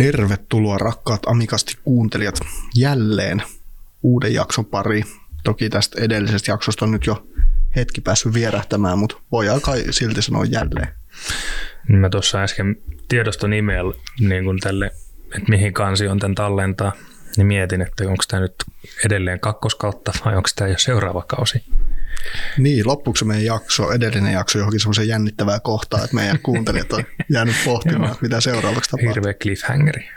Tervetuloa rakkaat amikasti kuuntelijat jälleen uuden jakson pari. Toki tästä edellisestä jaksosta on nyt jo hetki päässyt vierähtämään, mutta voi kai silti sanoa jälleen. Mä tuossa äsken tiedoston email niin kuin tälle, että mihin kansi on tämän tallentaa, niin mietin, että onko tämä nyt edelleen kakkoskautta vai onko tämä jo seuraava kausi. Niin, loppuksi meidän jakso, edellinen jakso johonkin semmoisen jännittävää kohtaa, että meidän kuuntelijat on jäänyt pohtimaan, mitä seuraavaksi tapahtuu. Hirveä cliffhangeri.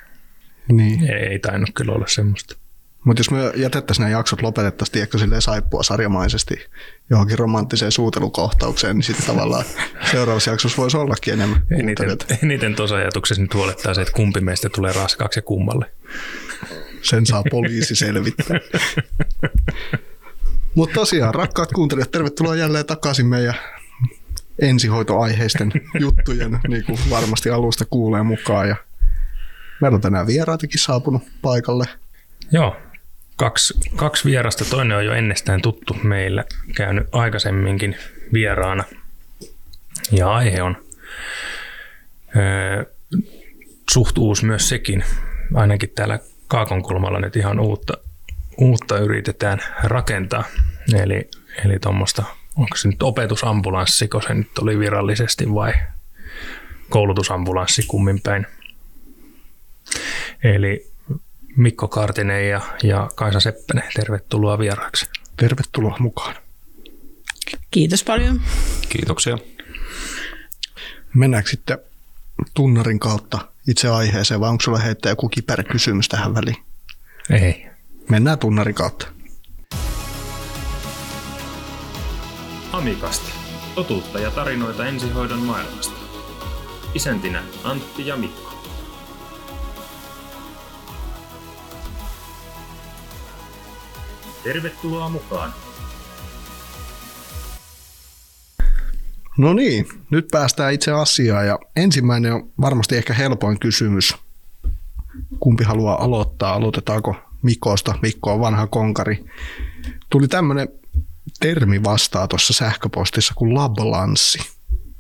Niin. Ei, ei tainnut kyllä olla semmoista. Mutta jos me jätettäisiin nämä jaksot, lopetettaisiin tiedätkö silleen saippua sarjamaisesti johonkin romanttiseen suutelukohtaukseen, niin sitten tavallaan seuraavassa jaksossa voisi ollakin enemmän Eniten, eniten tuossa ajatuksessa nyt huolettaa se, että kumpi meistä tulee raskaaksi ja kummalle. Sen saa poliisi selvittää. Mutta tosiaan, rakkaat kuuntelijat, tervetuloa jälleen takaisin meidän ensihoitoaiheisten juttujen, niin kuin varmasti alusta kuulee mukaan. Ja meillä on tänään vieraitakin saapunut paikalle. Joo, kaksi, kaksi vierasta. Toinen on jo ennestään tuttu meillä, käynyt aikaisemminkin vieraana. Ja aihe on ö, suht uusi myös sekin. Ainakin täällä Kaakonkulmalla nyt ihan uutta, uutta yritetään rakentaa. Eli, eli tuommoista, onko se nyt opetusambulanssi, kun se nyt oli virallisesti vai koulutusambulanssi kummin päin. Eli Mikko Kartinen ja, ja Kaisa Seppänen, tervetuloa vieraaksi. Tervetuloa mukaan. Kiitos paljon. Kiitoksia. Mennäänkö sitten tunnarin kautta itse aiheeseen vai onko sulla heittää joku kiperä kysymys tähän väliin? Ei. Mennään tunnarin kautta. Amikasti. Totuutta ja tarinoita ensihoidon maailmasta. Isäntinä Antti ja Mikko. Tervetuloa mukaan. No niin, nyt päästään itse asiaan ja ensimmäinen on varmasti ehkä helpoin kysymys. Kumpi haluaa aloittaa? Aloitetaanko Mikosta? Mikko on vanha konkari. Tuli tämmöinen termi vastaa tuossa sähköpostissa kuin lablanssi.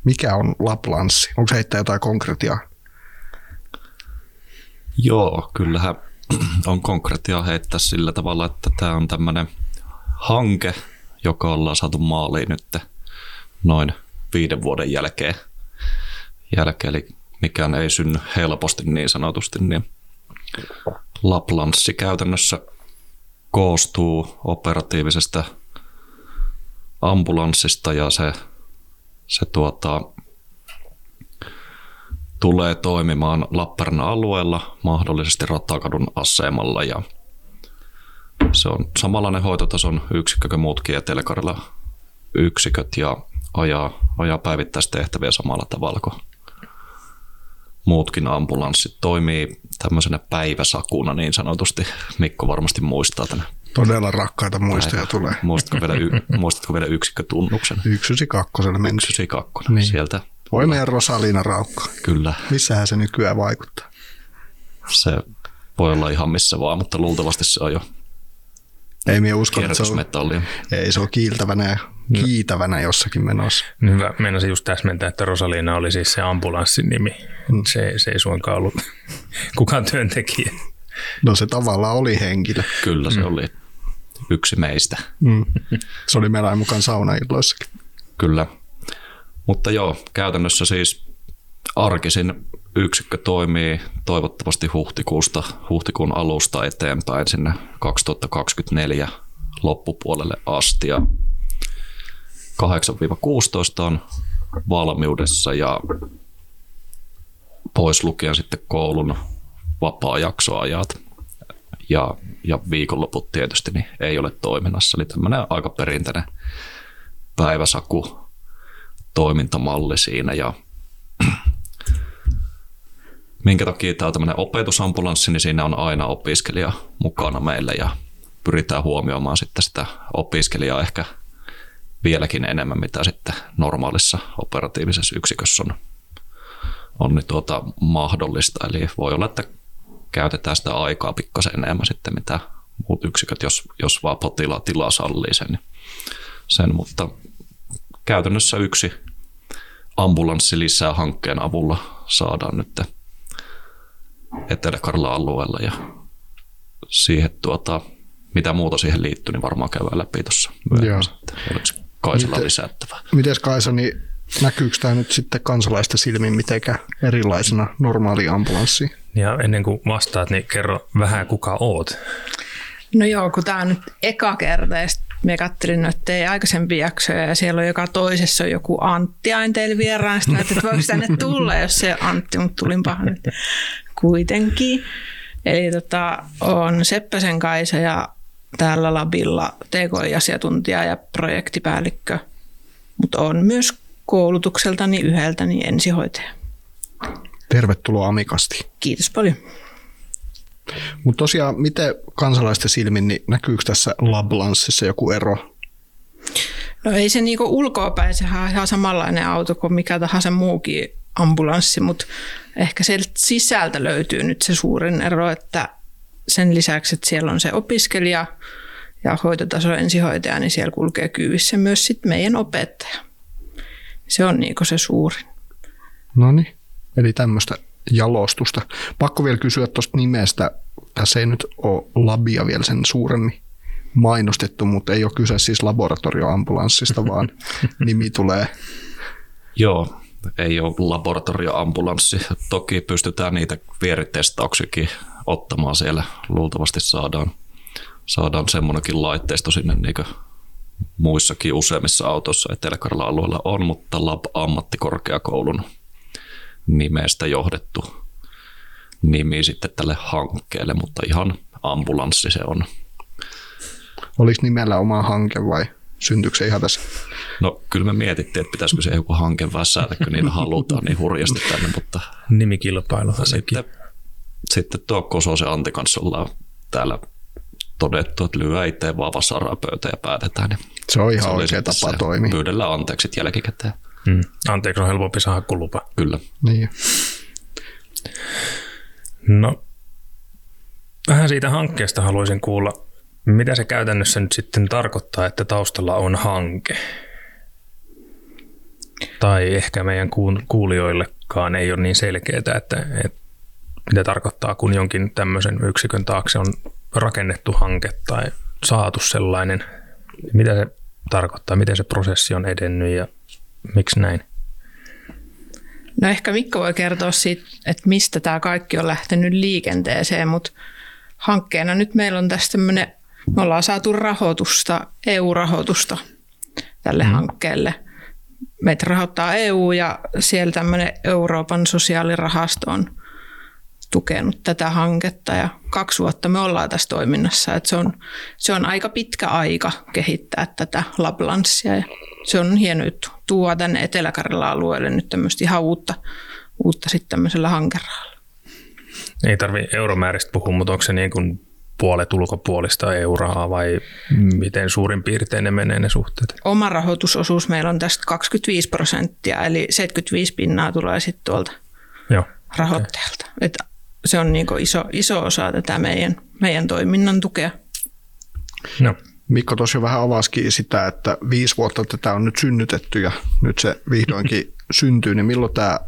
Mikä on lablanssi? Onko se heittää jotain konkretiaa? Joo, kyllähän on konkretiaa heittää sillä tavalla, että tämä on tämmöinen hanke, joka ollaan saatu maaliin nyt noin viiden vuoden jälkeen. jälkeen eli mikään ei synny helposti niin sanotusti, niin Laplanssi käytännössä koostuu operatiivisesta ambulanssista ja se, se tuota, tulee toimimaan Lappeenrannan alueella, mahdollisesti Rattakadun asemalla. Ja se on samanlainen hoitotason yksikkö kuin muutkin etelä yksiköt ja ajaa, ajaa päivittäistehtäviä samalla tavalla kuin muutkin ambulanssit. Toimii tämmöisenä päiväsakuna niin sanotusti. Mikko varmasti muistaa tänne. Todella rakkaita muistoja tulee. Muistatko vielä, y, muistatko vielä yksikkötunnuksen? 192 mentiin. 192, niin. sieltä. Voi meidän Rosalina Raukka. Kyllä. Missähän se nykyään vaikuttaa? Se voi olla ihan missä vaan, mutta luultavasti se on jo ei minä usko, että se on, ei, se on kiiltävänä ja kiitävänä jossakin menossa. Hyvä. Meinasin just täsmentää, että Rosalina oli siis se ambulanssin nimi. Mm. Se, se ei suinkaan ollut kukaan työntekijä. No se tavallaan oli henkilö. Kyllä se mm. oli yksi meistä. Mm. Se oli meillä mukaan saunailloissakin. Kyllä. Mutta joo, käytännössä siis arkisin yksikkö toimii toivottavasti huhtikuusta, huhtikuun alusta eteenpäin sinne 2024 loppupuolelle asti. Ja 8-16 on valmiudessa ja pois lukien sitten koulun vapaa-jaksoajat ja, ja viikonloput tietysti niin ei ole toiminnassa. Eli tämmöinen aika perinteinen päiväsaku toimintamalli siinä ja minkä takia tämä on tämmöinen opetusambulanssi, niin siinä on aina opiskelija mukana meillä ja pyritään huomioimaan sitten sitä opiskelijaa ehkä vieläkin enemmän, mitä sitten normaalissa operatiivisessa yksikössä on, on niin tuota mahdollista. Eli voi olla, että käytetään sitä aikaa pikkasen enemmän sitten, mitä muut yksiköt, jos, jos vaan potilaatila sallii sen, sen. Mutta käytännössä yksi ambulanssi lisää hankkeen avulla saadaan nyt Etelä-Karjalan alueella ja siihen tuota, mitä muuta siihen liittyy, niin varmaan käydään läpi tuossa myöhemmin. Oliko Kaisalla Miten- lisättävää? Mites Kaisa, niin näkyykö tämä nyt sitten kansalaisten silmin mitenkään erilaisena normaali ambulanssi? Ja ennen kuin vastaat, niin kerro vähän kuka oot. No joo, kun tämä on nyt eka kerta ja me kattelin noita aikaisempia jaksoja ja siellä on joka toisessa on joku Antti aina teillä vieraan. Sitten että voiko tänne tulla, jos se Antti, mutta tulinpahan nyt kuitenkin. Eli tota, on Seppäsen Kaisa ja täällä Labilla TKI-asiantuntija ja projektipäällikkö, mutta on myös koulutukseltani yhdeltäni ensihoitaja. Tervetuloa amikasti. Kiitos paljon. Mutta tosiaan, miten kansalaisten silmin, niin näkyykö tässä Lablanssissa joku ero? No ei se niinku ulkoapäin, sehän on ihan samanlainen auto kuin mikä tahansa muukin ambulanssi, mutta ehkä sieltä sisältä löytyy nyt se suurin ero, että sen lisäksi, että siellä on se opiskelija ja hoitotaso ensihoitaja, niin siellä kulkee kyyvissä myös sit meidän opettaja. Se on niinku se suurin. No niin, eli tämmöistä jalostusta. Pakko vielä kysyä tuosta nimestä. Tässä ei nyt ole labia vielä sen suuremmin mainostettu, mutta ei ole kyse siis laboratorioambulanssista, vaan nimi tulee. Joo, ei ole laboratorioambulanssi. Toki pystytään niitä vieritestauksiakin ottamaan siellä. Luultavasti saadaan, saadaan semmoinenkin laitteisto sinne niin kuin muissakin useimmissa autoissa etelä alueella on, mutta Lab ammattikorkeakoulun nimestä johdettu nimi sitten tälle hankkeelle, mutta ihan ambulanssi se on. Oliko nimellä oma hanke vai syntyykö se ihan tässä? No kyllä me mietittiin, että pitäisikö se joku hanke väsäätä, kun niitä halutaan niin hurjasti tänne, mutta Nimikilpailu sekin. sitten, sitten tuo Kososen Antti kanssa ollaan täällä todettu, että lyö itse vaan vasaraa pöytä ja päätetään. Niin Se on ihan se oikea tapa toimia. Pyydellään anteeksi jälkikäteen. Mm. Anteeksi, on helpompi saada kuin lupa. Kyllä. Niin. No, vähän siitä hankkeesta haluaisin kuulla, mitä se käytännössä nyt sitten tarkoittaa, että taustalla on hanke? Tai ehkä meidän kuulijoillekaan ei ole niin selkeää, että, että mitä tarkoittaa, kun jonkin tämmöisen yksikön taakse on rakennettu hanke tai saatu sellainen. Mitä se tarkoittaa, miten se prosessi on edennyt ja miksi näin? No ehkä Mikko voi kertoa siitä, että mistä tämä kaikki on lähtenyt liikenteeseen, mutta hankkeena nyt meillä on tässä tämmöinen, me ollaan saatu rahoitusta, EU-rahoitusta tälle mm. hankkeelle. Meitä rahoittaa EU ja siellä tämmöinen Euroopan sosiaalirahasto on tukenut tätä hanketta ja kaksi vuotta me ollaan tässä toiminnassa. Et se, on, se on aika pitkä aika kehittää tätä Lablanssia ja se on hieno juttu. Tuo tänne etelä alueelle nyt tämmöistä ihan uutta, uutta sitten tämmöisellä hankerahalla. Ei tarvi euromääristä puhua, mutta onko se niin kuin puolet ulkopuolista euroa vai miten suurin piirtein ne menee ne suhteet? Oma rahoitusosuus meillä on tästä 25 prosenttia, eli 75 pinnaa tulee sitten tuolta Joo. rahoittajalta. Et se on niinku iso, iso osa tätä meidän, meidän toiminnan tukea. No. Mikko jo vähän avasikin sitä, että viisi vuotta tätä on nyt synnytetty ja nyt se vihdoinkin syntyy, niin milloin tämä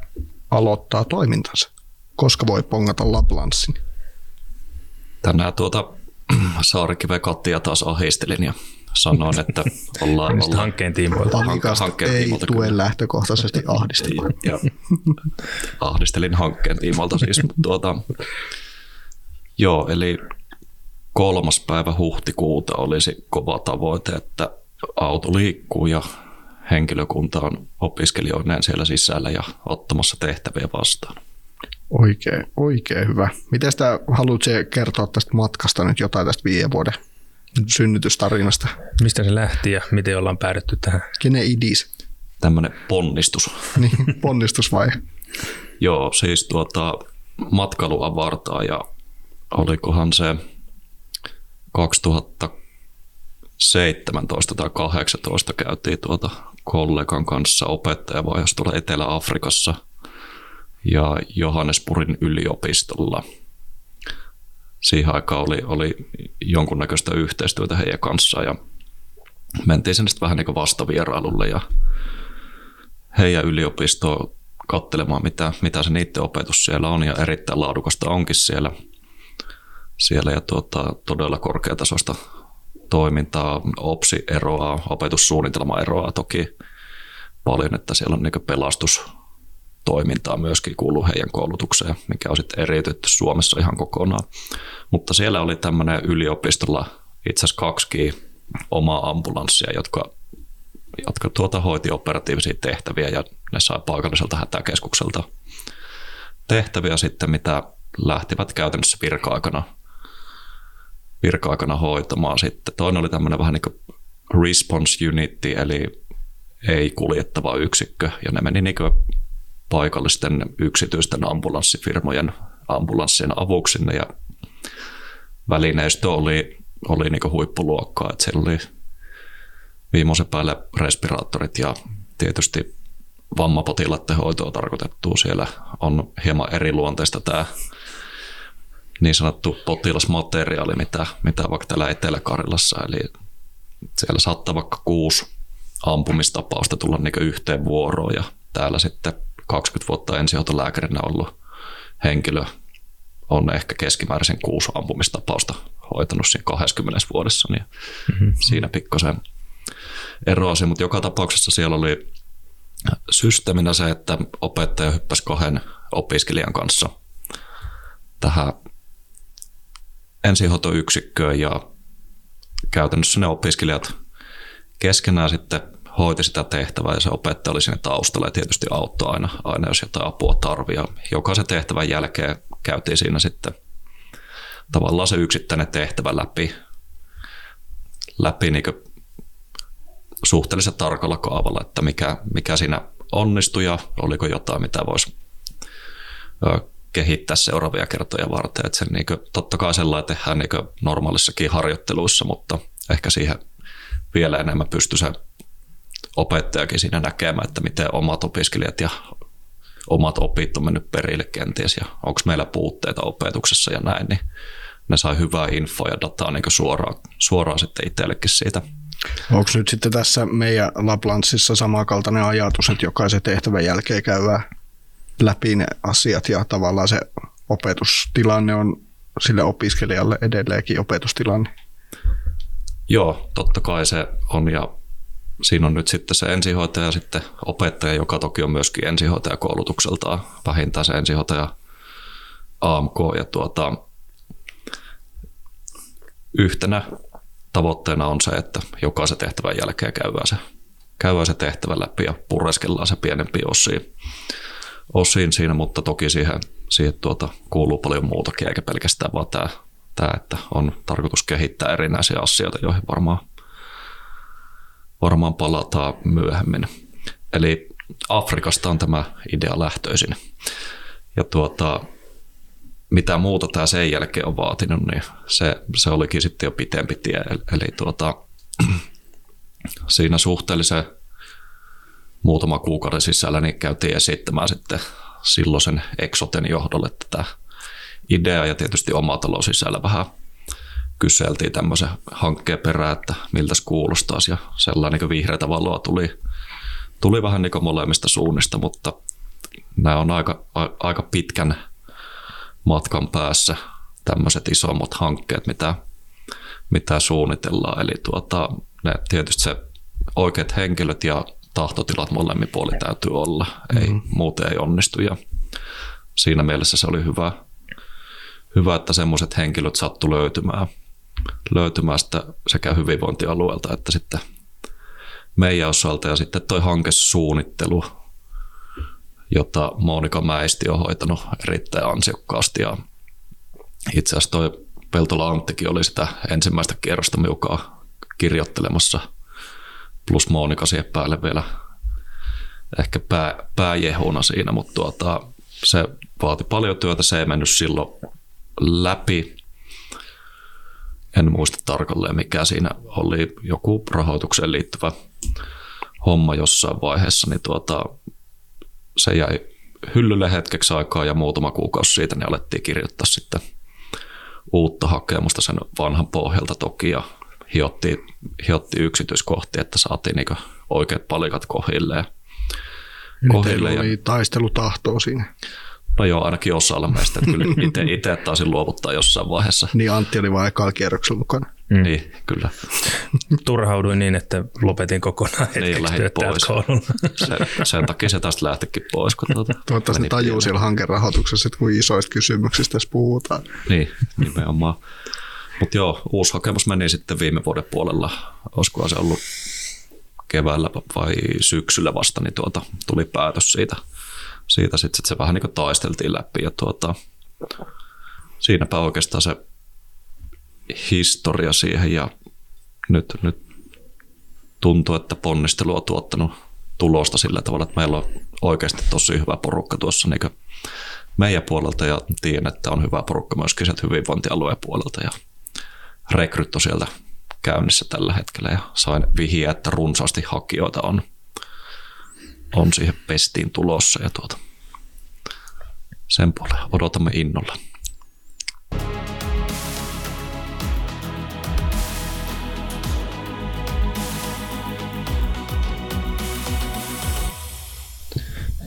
aloittaa toimintansa? Koska voi pongata Lablanssin? Tänään tuota Saarikiven Kattia taas ahistelin ja sanoin, että ollaan, ollaan hankkeen tiimoilta? Amikasta hankkeen ei tiimoilta tue kyllä. lähtökohtaisesti ahdistelua. ja ahdistelin hankkeen tiimoilta siis. Mutta tuota, joo, eli kolmas päivä huhtikuuta olisi kova tavoite, että auto liikkuu ja henkilökunta on opiskelijoineen siellä sisällä ja ottamassa tehtäviä vastaan. Oikein, oikein hyvä. Miten sitä haluat kertoa tästä matkasta nyt jotain tästä viiden vuoden synnytystarinasta? Mistä se lähti ja miten ollaan päädytty tähän? Kenen idis? Tämmöinen ponnistus. Niin, ponnistusvaihe. Joo, siis tuota, matkailu avartaa ja olikohan se 2017 tai 2018 käytiin tuota kollegan kanssa opettajavaihdossa tuolla Etelä-Afrikassa ja Johannesburgin yliopistolla. Siihen aikaan oli, oli jonkunnäköistä yhteistyötä heidän kanssaan ja mentiin sitten vähän niin vastavierailulle ja heidän yliopistoon katselemaan, mitä, mitä se niiden opetus siellä on, ja erittäin laadukasta onkin siellä. Siellä ja tuota, todella korkeatasoista toimintaa, OPSI eroaa, opetussuunnitelma eroaa toki paljon, että siellä on niin pelastustoimintaa myöskin kuuluu heidän koulutukseen, mikä on sitten eriytetty Suomessa ihan kokonaan. Mutta siellä oli tämmöinen yliopistolla itse asiassa kaksi omaa ambulanssia, jotka, jotka tuota hoiti operatiivisia tehtäviä ja ne sai paikalliselta hätäkeskukselta tehtäviä sitten, mitä lähtivät käytännössä virka-aikana, virka-aikana hoitamaan sitten. Toinen oli tämmöinen vähän niin kuin response unit, eli ei kuljettava yksikkö, ja ne meni niin paikallisten yksityisten ambulanssifirmojen ambulanssien avuksi ja välineistö oli, oli niin huippuluokkaa, että siellä oli viimeisen päälle respiraattorit ja tietysti vammapotilaiden hoitoa tarkoitettu. Siellä on hieman eri luonteista tämä niin sanottu potilasmateriaali, mitä, mitä vaikka täällä Etelä-Karjalassa. Eli siellä saattaa vaikka kuusi ampumistapausta tulla niin yhteen vuoroon ja täällä sitten 20 vuotta ensihoitolääkärinä ollut henkilö on ehkä keskimääräisen kuusi ampumistapausta hoitanut siinä 20 vuodessa, niin mm-hmm. siinä pikkasen eroa se, mutta joka tapauksessa siellä oli systeeminä se, että opettaja hyppäsi kahden opiskelijan kanssa tähän ensihoitoyksikköön ja käytännössä ne opiskelijat keskenään sitten hoiti sitä tehtävää ja se opettaja oli sinne taustalla ja tietysti auttoi aina, aina jos jotain apua tarvii. jokaisen tehtävän jälkeen käytiin siinä sitten tavallaan se yksittäinen tehtävä läpi, läpi niin suhteellisen tarkalla kaavalla, että mikä, mikä siinä onnistui ja oliko jotain, mitä voisi kehittää seuraavia kertoja varten. Että sen, niin kuin, totta kai sellainen tehdään niin normaalissakin harjoitteluissa, mutta ehkä siihen vielä enemmän pystyy se opettajakin siinä näkemään, että miten omat opiskelijat ja omat opit on mennyt perille kenties ja onko meillä puutteita opetuksessa ja näin, niin ne sai hyvää infoa ja dataa niin suoraan, suoraan sitten itsellekin siitä. Onko nyt sitten tässä meidän Laplanssissa samankaltainen ajatus, että jokaisen tehtävän jälkeen käydään läpi ne asiat ja tavallaan se opetustilanne on sille opiskelijalle edelleenkin opetustilanne? Joo, totta kai se on ja siinä on nyt sitten se ensihoitaja ja sitten opettaja, joka toki on myöskin ensihoitajakoulutukseltaan, vähintään se ensihoitaja AMK. Ja tuota, yhtenä tavoitteena on se, että jokaisen tehtävän jälkeen käydään se, käydään se tehtävä läpi ja pureskellaan se pienempi osiin, osiin siinä, mutta toki siihen, siihen tuota, kuuluu paljon muutakin, eikä pelkästään vaan tämä, tämä, että on tarkoitus kehittää erinäisiä asioita, joihin varmaan varmaan palataan myöhemmin. Eli Afrikasta on tämä idea lähtöisin. Ja tuota, mitä muuta tämä sen jälkeen on vaatinut, niin se, se olikin sitten jo pitempi tie. Eli tuota, siinä suhteellisen muutama kuukauden sisällä niin käytiin esittämään sitten silloisen Exoten johdolle tätä ideaa ja tietysti oma talous sisällä vähän kyseltiin tämmöisen hankkeen perään, että miltä se kuulostaisi ja sellainen niin vihreätä valoa tuli, tuli vähän niin molemmista suunnista, mutta nämä on aika, a, aika pitkän matkan päässä tämmöiset isommat hankkeet, mitä, mitä suunnitellaan. Eli tuota, ne, tietysti se oikeat henkilöt ja tahtotilat molemmin puolin täytyy olla. Ei, mm-hmm. Muuten ei onnistu ja siinä mielessä se oli hyvä, hyvä että semmoiset henkilöt sattu löytymään – löytymään sitä sekä hyvinvointialueelta että sitten meidän osalta. Ja sitten toi hankesuunnittelu, jota Monika Mäisti on hoitanut erittäin ansiokkaasti. Ja itse asiassa toi Peltola Anttikin oli sitä ensimmäistä kierrosta miukaa kirjoittelemassa, plus Monika siihen päälle vielä ehkä pää, pääjehuna siinä, mutta tuota, se vaati paljon työtä, se ei mennyt silloin läpi, en muista tarkalleen mikä siinä oli, joku rahoitukseen liittyvä homma jossain vaiheessa, niin tuota, se jäi hyllylle hetkeksi aikaa ja muutama kuukausi siitä niin alettiin kirjoittaa sitten uutta hakemusta sen vanhan pohjalta toki ja hiotti, hiotti yksityiskohtia, että saatiin niin oikeat palikat kohilleen. Kohille. Ja, oli taistelutahtoa siinä. no joo, ainakin osalla meistä. Että kyllä itse, itse taisin luovuttaa jossain vaiheessa. Niin Antti oli vain ekalla kierroksella mukana. Mm. Niin, kyllä. Turhauduin niin, että lopetin kokonaan Niin, hetkeksi täältä pois. Sen, sen takia se tästä lähtikin pois. Kun tuota, Toivottavasti ne tajuu siellä hankerahoituksessa, että kuin isoista kysymyksistä tässä puhutaan. Niin, nimenomaan. Mutta joo, uusi hakemus meni sitten viime vuoden puolella. Olisikohan se ollut keväällä vai syksyllä vasta, niin tuota, tuli päätös siitä. Siitä sitten sit se vähän niin taisteltiin läpi ja tuota, siinäpä oikeastaan se historia siihen ja nyt, nyt tuntuu, että ponnistelu on tuottanut tulosta sillä tavalla, että meillä on oikeasti tosi hyvä porukka tuossa niin meidän puolelta ja tiedän, että on hyvä porukka myöskin sieltä hyvinvointialueen puolelta ja rekryt on sieltä käynnissä tällä hetkellä ja sain vihiä, että runsaasti hakijoita on, on siihen pestiin tulossa ja tuota, sen puolella odotamme innolla.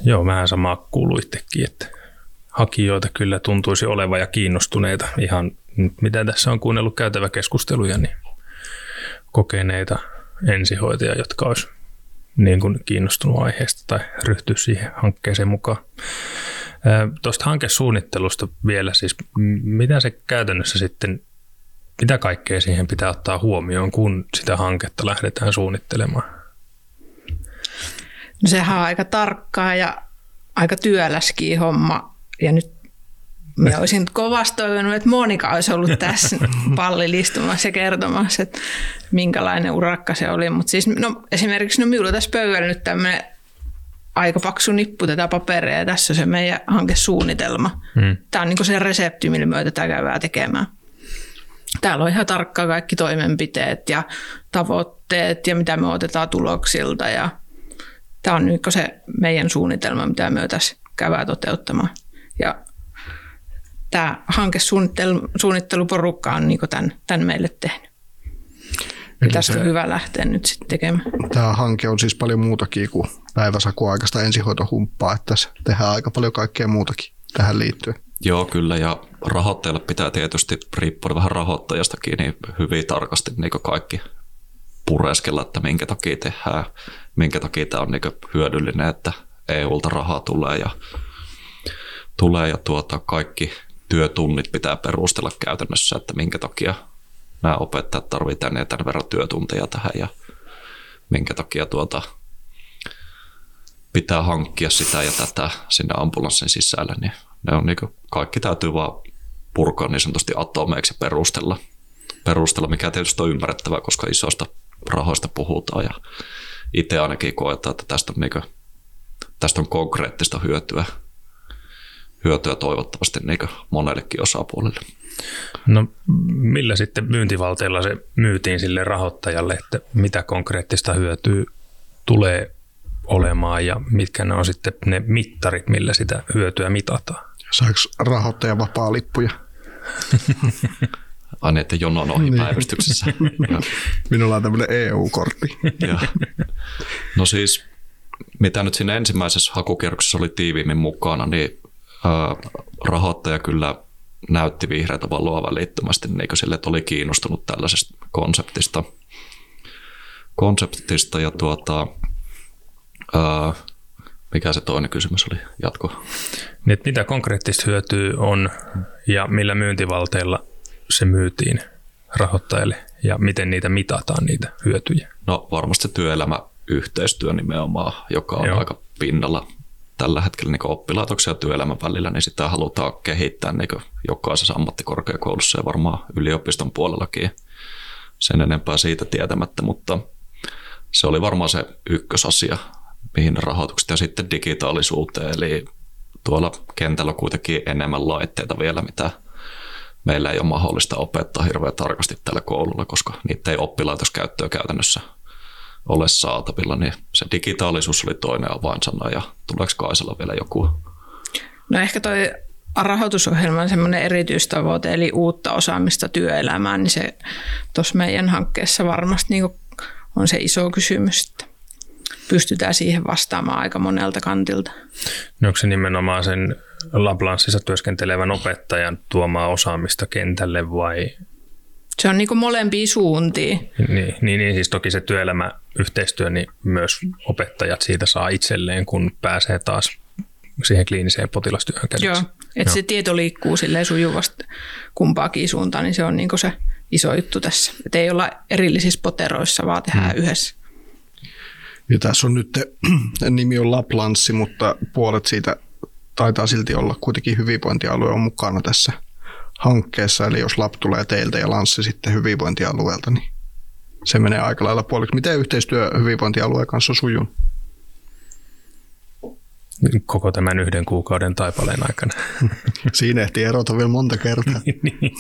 Joo, vähän samaa kuului itsekin, että hakijoita kyllä tuntuisi olevan ja kiinnostuneita. Ihan mitä tässä on kuunnellut käytäväkeskusteluja, niin kokeneita ensihoitajia, jotka olisi niin kuin kiinnostunut aiheesta tai ryhtyä siihen hankkeeseen mukaan. Tuosta hankesuunnittelusta vielä siis, mitä se käytännössä sitten, mitä kaikkea siihen pitää ottaa huomioon, kun sitä hanketta lähdetään suunnittelemaan? No sehän on aika tarkkaa ja aika työläskin homma. Ja nyt minä olisin kovasti toivonut, että Monika olisi ollut tässä pallilistumassa ja kertomassa, että minkälainen urakka se oli. Mutta siis, no, esimerkiksi no, minulla tässä pöydällä nyt tämmöinen aika paksu nippu tätä paperia ja tässä on se meidän hankesuunnitelma. Hmm. Tämä on niin se resepti, millä me tätä käydään tekemään. Täällä on ihan tarkkaan kaikki toimenpiteet ja tavoitteet ja mitä me otetaan tuloksilta ja tämä on nyt se meidän suunnitelma, mitä me tässä käydään toteuttamaan. Ja tämä hankesuunnitteluporukka on niin tämän, tämän meille tehnyt. Eli tästä se- on hyvä lähteä nyt sitten tekemään. Tämä hanke on siis paljon muutakin kuin päiväsakuaikaista ensihoitohumppaa, että tässä tehdään aika paljon kaikkea muutakin tähän liittyen. Joo, kyllä, ja rahoittajalle pitää tietysti, riippuen vähän rahoittajastakin, niin hyvin tarkasti niin kaikki pureskella, että minkä takia tehdään, minkä takia tämä on niin hyödyllinen, että EUlta rahaa tulee ja, tulee ja tuota, kaikki työtunnit pitää perustella käytännössä, että minkä takia nämä opettajat tarvitsevat tänne ja tämän verran työtunteja tähän ja minkä takia tuota, pitää hankkia sitä ja tätä sinne ambulanssin sisälle, niin ne on niin kaikki täytyy vaan purkaa niin sanotusti atomeiksi perustella, perustella, mikä tietysti on ymmärrettävää, koska isoista rahoista puhutaan ja itse ainakin koetaan, että tästä on, niin kuin, tästä on konkreettista hyötyä, hyötyä toivottavasti niin monellekin osapuolelle. No millä sitten myyntivalteella se myytiin sille rahoittajalle, että mitä konkreettista hyötyä tulee olemaan ja mitkä ne on sitten ne mittarit, millä sitä hyötyä mitataan? Saiko rahoittaja vapaa lippuja? Aina, että jonon ohi päivystyksessä. Ja- Minulla on tämmöinen EU-kortti. Ja, no siis, mitä nyt siinä ensimmäisessä hakukierroksessa oli tiiviimmin mukana, niin rahoittaja kyllä näytti vihreätä valoa välittömästi niin sille, että oli kiinnostunut tällaisesta konseptista. konseptista ja tuota, ää, mikä se toinen kysymys oli? Jatko. Niin, mitä konkreettista hyötyä on ja millä myyntivalteilla se myytiin rahoittajalle ja miten niitä mitataan niitä hyötyjä? No varmasti työelämäyhteistyö nimenomaan, joka on Joo. aika pinnalla tällä hetkellä niin oppilaitoksen ja työelämän välillä, niin sitä halutaan kehittää niin jokaisessa ammattikorkeakoulussa ja varmaan yliopiston puolellakin sen enempää siitä tietämättä, mutta se oli varmaan se ykkösasia, mihin rahoitukset ja sitten digitaalisuuteen, eli tuolla kentällä kuitenkin enemmän laitteita vielä, mitä meillä ei ole mahdollista opettaa hirveän tarkasti tällä koululla, koska niitä ei oppilaitoskäyttöä käytännössä ole saatavilla, niin se digitaalisuus oli toinen avainsana ja tuleeko Kaisalla vielä joku? No ehkä toi rahoitusohjelman semmoinen erityistavoite, eli uutta osaamista työelämään, niin se tuossa meidän hankkeessa varmasti niin on se iso kysymys. että pystytään siihen vastaamaan aika monelta kantilta. No onko se nimenomaan sen Lablanssissa työskentelevän opettajan tuomaa osaamista kentälle vai? Se on niin kuin molempia suuntia. Niin, niin, niin, siis toki se työelämäyhteistyö, niin myös opettajat siitä saa itselleen, kun pääsee taas siihen kliiniseen potilastyöhön käsiksi. Joo, että se tieto liikkuu silleen sujuvasti kumpaakin suuntaan, niin se on niin kuin se iso juttu tässä. Että ei olla erillisissä poteroissa, vaan tehdään hmm. yhdessä. Ja tässä on nyt, nimi on Laplanssi, mutta puolet siitä taitaa silti olla kuitenkin hyvinvointialue on mukana tässä hankkeessa. Eli jos lap tulee teiltä ja lanssi sitten hyvinvointialueelta, niin se menee aika lailla puoliksi. Miten yhteistyö hyvinvointialueen kanssa on sujunut? Koko tämän yhden kuukauden taipaleen aikana. Siinä ehtii erota vielä monta kertaa. niin.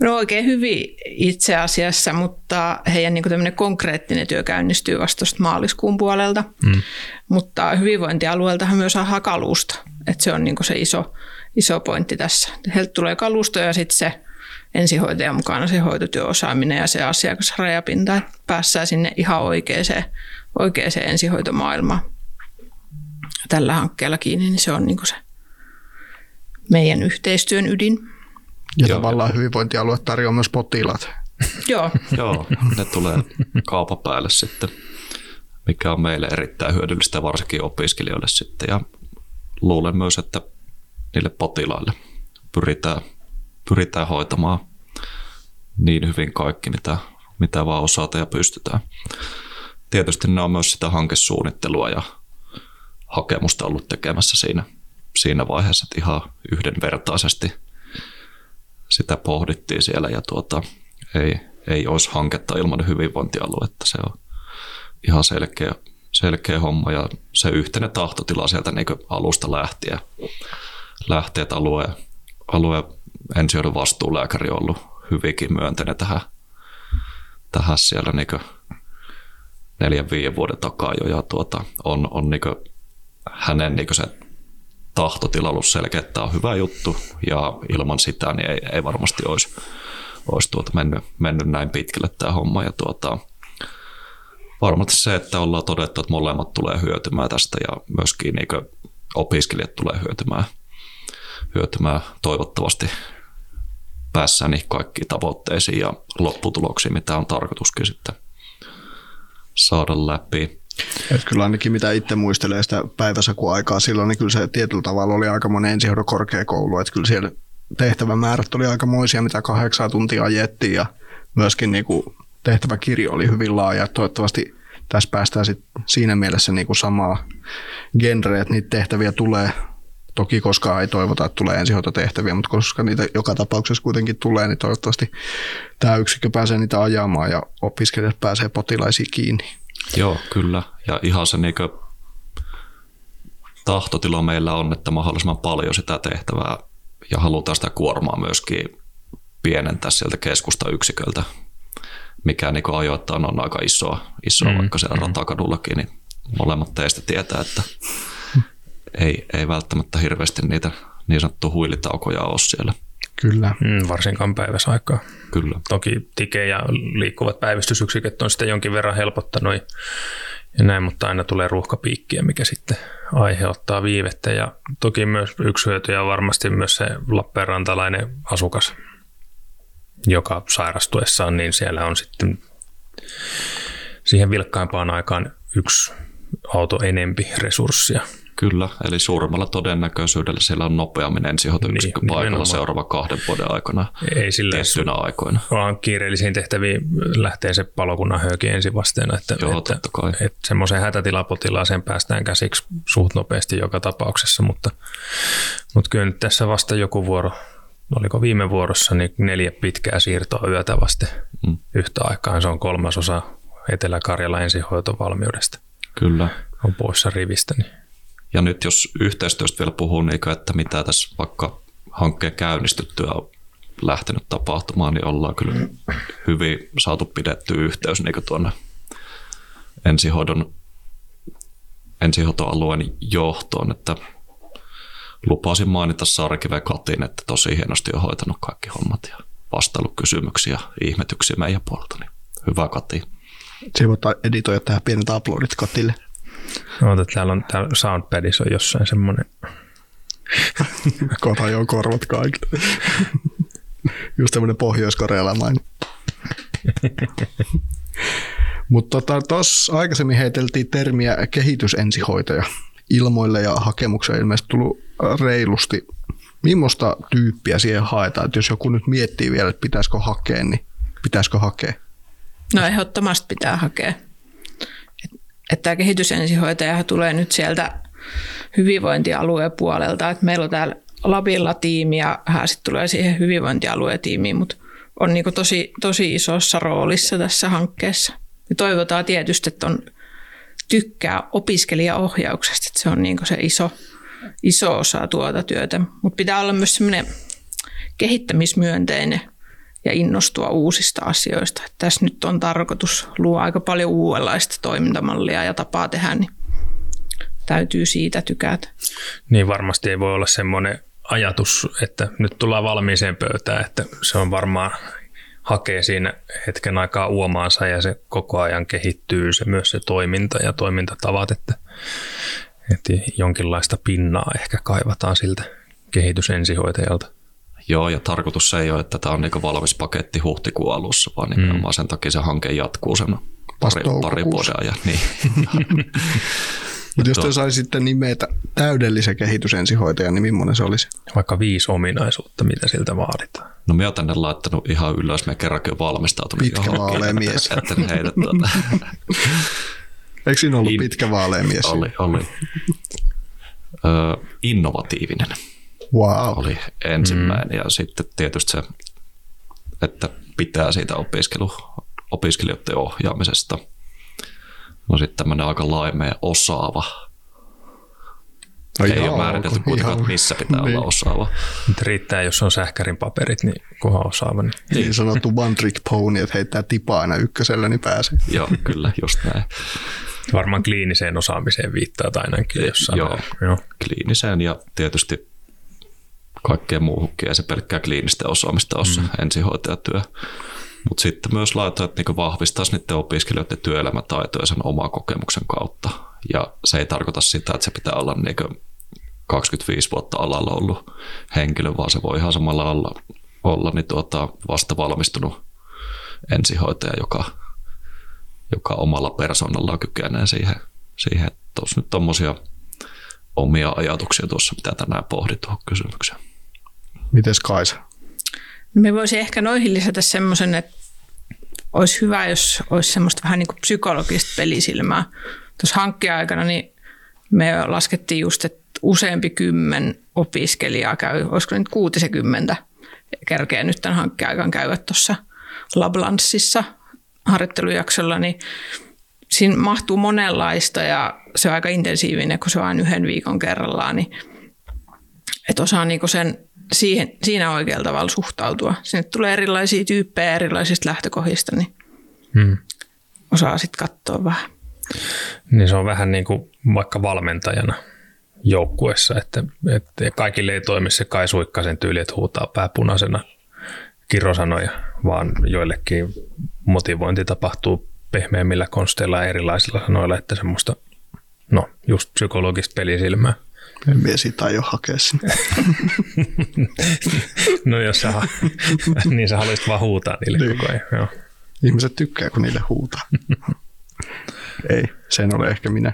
No oikein hyvin itse asiassa, mutta heidän niin konkreettinen työ käynnistyy vasta maaliskuun puolelta. Mm. Mutta hyvinvointialueeltahan myös saadaan kalusta. että se on niin se iso, iso pointti tässä. Heiltä tulee kalusto ja sitten se ensihoitaja mukana se hoitotyöosaaminen ja se asiakasrajapinta, että päässään sinne ihan oikeaan, oikeaan ensihoitomaailmaan tällä hankkeella kiinni, niin se on niin se meidän yhteistyön ydin. Ja Joo. tavallaan hyvinvointialue tarjoaa myös potilaat. Joo. Joo, ne tulee kaupan päälle sitten, mikä on meille erittäin hyödyllistä, varsinkin opiskelijoille sitten. Ja luulen myös, että niille potilaille pyritään, pyritään hoitamaan niin hyvin kaikki, mitä, mitä vaan osata ja pystytään. Tietysti ne on myös sitä hankesuunnittelua ja hakemusta ollut tekemässä siinä, siinä vaiheessa, että ihan yhdenvertaisesti sitä pohdittiin siellä ja tuota, ei, ei olisi hanketta ilman hyvinvointialuetta. Se on ihan selkeä, selkeä homma ja se yhteinen tahtotila sieltä niin alusta lähtien. Lähtee, että alue, alue ensihoidon vastuulääkäri on ollut hyvinkin myönteinen tähän, tähän siellä niin neljän, viiden vuoden takaa jo ja tuota, on, on niin hänen niin se tahtotila ollut selkeä, että tämä on hyvä juttu ja ilman sitä niin ei, ei varmasti olisi, olisi tuota mennyt, mennyt, näin pitkälle tämä homma. Ja tuota, varmasti se, että ollaan todettu, että molemmat tulee hyötymään tästä ja myöskin niin opiskelijat tulee hyötymään, hyötymään toivottavasti päässään niihin kaikkiin tavoitteisiin ja lopputuloksiin, mitä on tarkoituskin sitten saada läpi. Et kyllä ainakin mitä itse muistelee sitä päiväsakuaikaa silloin, niin kyllä se tietyllä tavalla oli aika monen ensihoidon korkeakoulu, että kyllä siellä tehtävämäärät oli aika moisia, mitä kahdeksaa tuntia ajettiin ja myöskin niin kuin tehtäväkirjo oli hyvin laaja. Toivottavasti tässä päästään sit siinä mielessä niin kuin samaa genreä, että niitä tehtäviä tulee Toki koskaan ei toivota, että tulee ensihoitotehtäviä, mutta koska niitä joka tapauksessa kuitenkin tulee, niin toivottavasti tämä yksikö pääsee niitä ajamaan ja opiskelijat pääsee potilaisiin kiinni. Joo, kyllä. Ja ihan se niin tahtotila meillä on, että mahdollisimman paljon sitä tehtävää ja halutaan sitä kuormaa myöskin pienentää sieltä keskustayksiköiltä, mikä niin ajoittain on aika isoa, isoa mm, vaikka siellä mm. ratakadullakin, niin molemmat teistä tietää, että ei, ei välttämättä hirveästi niitä niin sanottuja huilitaukoja ole siellä. Kyllä. Mm, varsinkaan päiväsaikaa. Kyllä. Toki tike ja liikkuvat päivystysyksiköt on sitä jonkin verran helpottanut ja näin, mutta aina tulee ruuhkapiikkiä, mikä sitten aiheuttaa viivettä. Ja toki myös yksi hyötyjä on varmasti myös se Lappeenrantalainen asukas, joka sairastuessaan, niin siellä on sitten siihen vilkkaimpaan aikaan yksi auto enempi resurssia. Kyllä, eli suurimmalla todennäköisyydellä siellä on nopeammin ensihoitoyksikkö niin, paikalla nimenomaan. seuraava kahden vuoden aikana Ei sillä tiettynä aikoina. Vaan kiireellisiin tehtäviin lähtee se palokunnan hööki ensivasteena, että, Joo, että, kai. että semmoiseen hätätilapotilaaseen päästään käsiksi suht nopeasti joka tapauksessa, mutta, mutta kyllä nyt tässä vasta joku vuoro, oliko viime vuorossa, niin neljä pitkää siirtoa yötä vasten mm. yhtä aikaan. Se on kolmasosa Etelä-Karjala ensihoitovalmiudesta. Kyllä. On poissa rivistä. Niin. Ja nyt jos yhteistyöstä vielä puhuu, niin että mitä tässä vaikka hankkeen käynnistyttyä on lähtenyt tapahtumaan, niin ollaan kyllä hyvin saatu pidetty yhteys niin tuonne ensihoidon, ensihoitoalueen johtoon, että lupasin mainita Sarkive Katin, että tosi hienosti on hoitanut kaikki hommat ja vastailut kysymyksiä ja ihmetyksiä meidän puolelta, niin hyvä Kati. Se voit editoida tähän pienet uploadit kotille. Oota, täällä on täällä Soundpadissa on jossain semmoinen. Kota jo korvat kaikille. Just tämmöinen pohjois-korealainen. Mutta tota, tuossa aikaisemmin heiteltiin termiä kehitysensihoitaja. Ilmoille ja hakemuksia ilmeisesti tullut reilusti. Millaista tyyppiä siihen haetaan? Että jos joku nyt miettii vielä, että pitäisikö hakea, niin pitäisikö hakea? No ehdottomasti pitää hakea. Että tämä kehitysensihoitaja tulee nyt sieltä hyvinvointialueen puolelta. Että meillä on täällä Labilla tiimi ja hän sitten tulee siihen hyvinvointialueen tiimiin, mutta on niin tosi, tosi isossa roolissa tässä hankkeessa. Ja toivotaan tietysti, että on tykkää opiskelijaohjauksesta, että se on niin se iso, iso osa tuota työtä. Mutta pitää olla myös semmoinen kehittämismyönteinen ja innostua uusista asioista. Tässä nyt on tarkoitus luoda aika paljon uudenlaista toimintamallia ja tapaa tehdä, niin täytyy siitä tykätä. Niin varmasti ei voi olla semmoinen ajatus, että nyt tullaan valmiiseen pöytään, että se on varmaan hakee siinä hetken aikaa uomaansa ja se koko ajan kehittyy se myös se toiminta ja toimintatavat, että, että jonkinlaista pinnaa ehkä kaivataan siltä kehitysensihoitajalta. Joo, ja tarkoitus ei ole, että tämä on niin valmis paketti huhtikuun alussa, vaan nimenomaan mm. sen takia se hanke jatkuu sen pari, pari vuoden ajan. Niin. Mutta jos te saisitte nimetä täydellisen kehitysensihoitajan, niin millainen se olisi? Vaikka viisi ominaisuutta, mitä siltä vaaditaan. No me oon tänne laittanut ihan ylös, me kerrankin valmistautunut Pitkä vaalea mies. Että heitä tuota. Eikö siinä ollut In... pitkä vaalea mies? Oli, oli. Ö, innovatiivinen. Wow. Oli ensimmäinen mm. ja sitten tietysti se, että pitää siitä opiskelu, opiskelijoiden ohjaamisesta – No sitten tämmöinen aika laimea osaava. No Ei ole määritelty kuitenkaan, että missä pitää niin. olla osaava. Nyt riittää, jos on sähkärin paperit, niin kunhan osaava. Niin, niin sanottu one trick pony, että heittää tipaa aina ykkösellä, niin pääsee. joo, kyllä, just näin. Varmaan kliiniseen osaamiseen viittaa ainakin jossain. Joo, joo, kliiniseen ja tietysti kaikkeen muuhunkin, ja se pelkkää kliinistä osaamista on mm. ensihoitajatyö. Mutta sitten myös laittaa, että niinku vahvistaisi niiden opiskelijoiden työelämätaitoja sen oman kokemuksen kautta. Ja se ei tarkoita sitä, että se pitää olla niinku 25 vuotta alalla ollut henkilö, vaan se voi ihan samalla olla, olla niin tuota, vasta valmistunut ensihoitaja, joka, joka omalla persoonallaan kykenee siihen. siihen. Tuossa nyt tuommoisia omia ajatuksia tuossa, mitä tänään pohdit tuohon kysymykseen. Mites Kaisa? No me voisi ehkä noihin lisätä semmoisen, että olisi hyvä, jos olisi semmoista vähän niin kuin psykologista pelisilmää. Tuossa hankkeen aikana niin me laskettiin just, että useampi kymmen opiskelijaa käy, olisiko nyt 60 kerkeä nyt tämän hankkeen aikana käydä tuossa Lablanssissa harjoittelujaksolla, niin siinä mahtuu monenlaista ja se on aika intensiivinen, kun se on vain yhden viikon kerrallaan, niin että osaa niinku sen siihen, siinä oikealla tavalla suhtautua. Sinne tulee erilaisia tyyppejä erilaisista lähtökohdista, niin hmm. osaa sitten katsoa vähän. Niin se on vähän niin kuin vaikka valmentajana joukkuessa, että, että kaikille ei toimi se Kai Suikkasen tyyli, että huutaa pääpunaisena kirosanoja, vaan joillekin motivointi tapahtuu pehmeämmillä konsteilla ja erilaisilla sanoilla, että semmoista, no just psykologista pelisilmää. En mie siitä aio hakea sinne. no jos sä, niin sä haluaisit vaan huutaa niille niin. koko ajan. Joo. Ihmiset tykkää, kun niille huutaa. Ei, sen ole ehkä minä.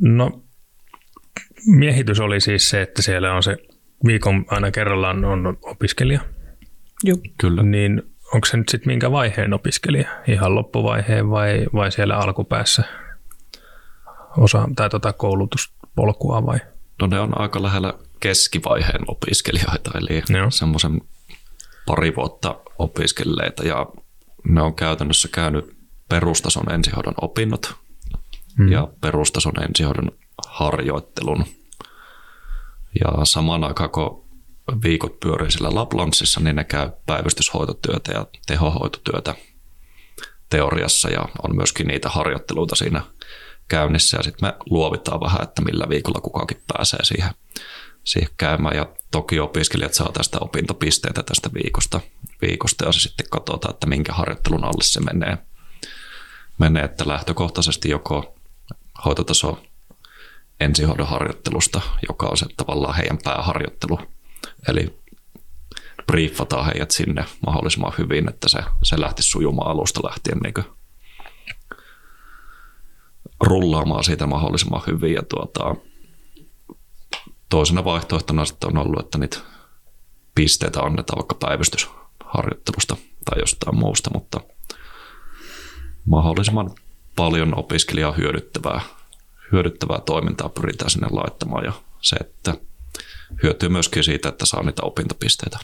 No, miehitys oli siis se, että siellä on se viikon aina kerrallaan on opiskelija. Joo. Kyllä. Niin onko se nyt sitten minkä vaiheen opiskelija? Ihan loppuvaiheen vai, vai siellä alkupäässä? Osa, tai tota koulutuspolkua vai? No ne on aika lähellä keskivaiheen opiskelijoita, eli semmoisen pari vuotta opiskelleita ja ne on käytännössä käynyt perustason ensihoidon opinnot mm. ja perustason ensihoidon harjoittelun. Ja samaan aikaan, kun viikot pyörii sillä Laplanssissa, niin ne käy päivystyshoitotyötä ja tehohoitotyötä teoriassa ja on myöskin niitä harjoitteluita siinä käynnissä ja sitten me luovitaan vähän, että millä viikolla kukakin pääsee siihen, siihen käymään. Ja toki opiskelijat saa tästä opintopisteitä tästä viikosta, viikosta ja se sitten katsotaan, että minkä harjoittelun alle se menee. menee että lähtökohtaisesti joko hoitotaso ensihoidon harjoittelusta, joka on se tavallaan heidän pääharjoittelu. Eli briefataan heidät sinne mahdollisimman hyvin, että se, se lähtisi sujumaan alusta lähtien niin rullaamaan siitä mahdollisimman hyvin. Ja tuota, toisena vaihtoehtona sitten on ollut, että niitä pisteitä annetaan vaikka päivystysharjoittelusta tai jostain muusta, mutta mahdollisimman paljon opiskelijaa hyödyttävää, hyödyttävää toimintaa pyritään sinne laittamaan ja se, että hyötyy myöskin siitä, että saa niitä opintopisteitä.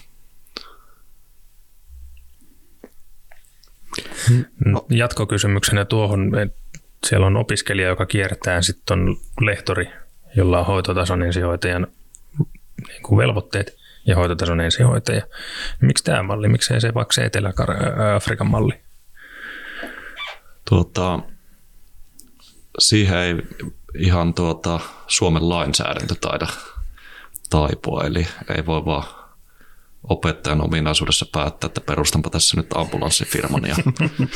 No. Jatkokysymyksenä tuohon, siellä on opiskelija, joka kiertää, sitten on lehtori, jolla on hoitotason ensihoitajan niin kuin velvoitteet ja hoitotason ensihoitaja. Miksi tämä malli, miksei se vaikka se Etelä-Afrikan malli? Tuota, siihen ei ihan tuota, Suomen lainsäädäntö taida taipua, eli ei voi vaan opettajan ominaisuudessa päättää, että perustanpa tässä nyt ambulanssifirman. Ja...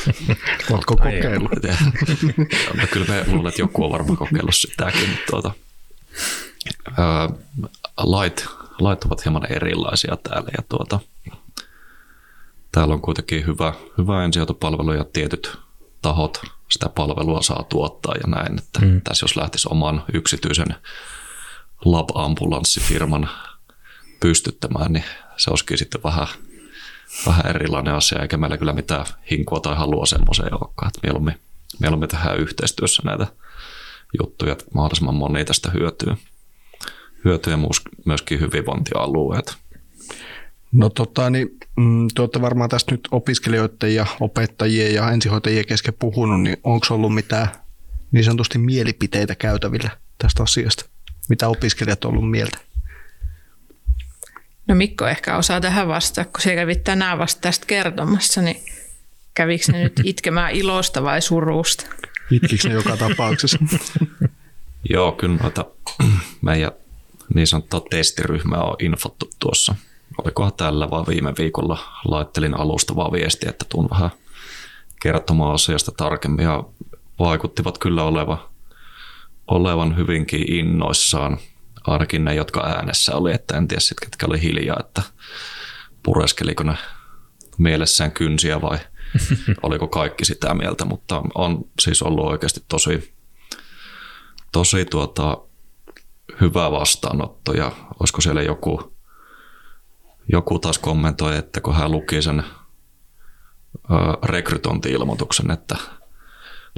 Oletko kokeillut? no, kyllä me luulen, että joku on varmaan kokeillut sitäkin. Tuota, ää, lait, lait ovat hieman erilaisia täällä ja tuota, täällä on kuitenkin hyvä, hyvä ensihoitopalvelu ja tietyt tahot sitä palvelua saa tuottaa ja näin. Että mm. Tässä jos lähtisi oman yksityisen lab-ambulanssifirman pystyttämään, niin se olisikin sitten vähän, vähän erilainen asia, eikä meillä kyllä mitään hinkua tai halua semmoiseen olekaan. Että mieluummin, mieluummin tehdään yhteistyössä näitä juttuja, että mahdollisimman moni tästä hyötyy. Hyötyy myöskin hyvinvointialueet. No tota, niin, mm, te olette varmaan tästä nyt opiskelijoiden ja opettajien ja ensihoitajien kesken puhunut, niin onko ollut mitään niin sanotusti mielipiteitä käytävillä tästä asiasta? Mitä opiskelijat on ollut mieltä? No Mikko ehkä osaa tähän vastata, kun se kävi tänään vasta tästä kertomassa, niin kävikö ne nyt itkemään ilosta vai surusta? Itkikö ne joka tapauksessa? Joo, kyllä noita meidän niin sanottua testiryhmää on infottu tuossa. Olikohan tällä vai viime viikolla laittelin alustavaa viestiä, että tuun vähän kertomaan asiasta tarkemmin ja vaikuttivat kyllä olevan, olevan hyvinkin innoissaan ainakin ne, jotka äänessä oli, että en tiedä sitten, ketkä oli hiljaa, että pureskeliko ne mielessään kynsiä vai oliko kaikki sitä mieltä, mutta on siis ollut oikeasti tosi, tosi tuota, hyvä vastaanotto. Ja olisiko siellä joku, joku taas kommentoi, että kun hän luki sen rekrytointi-ilmoituksen, että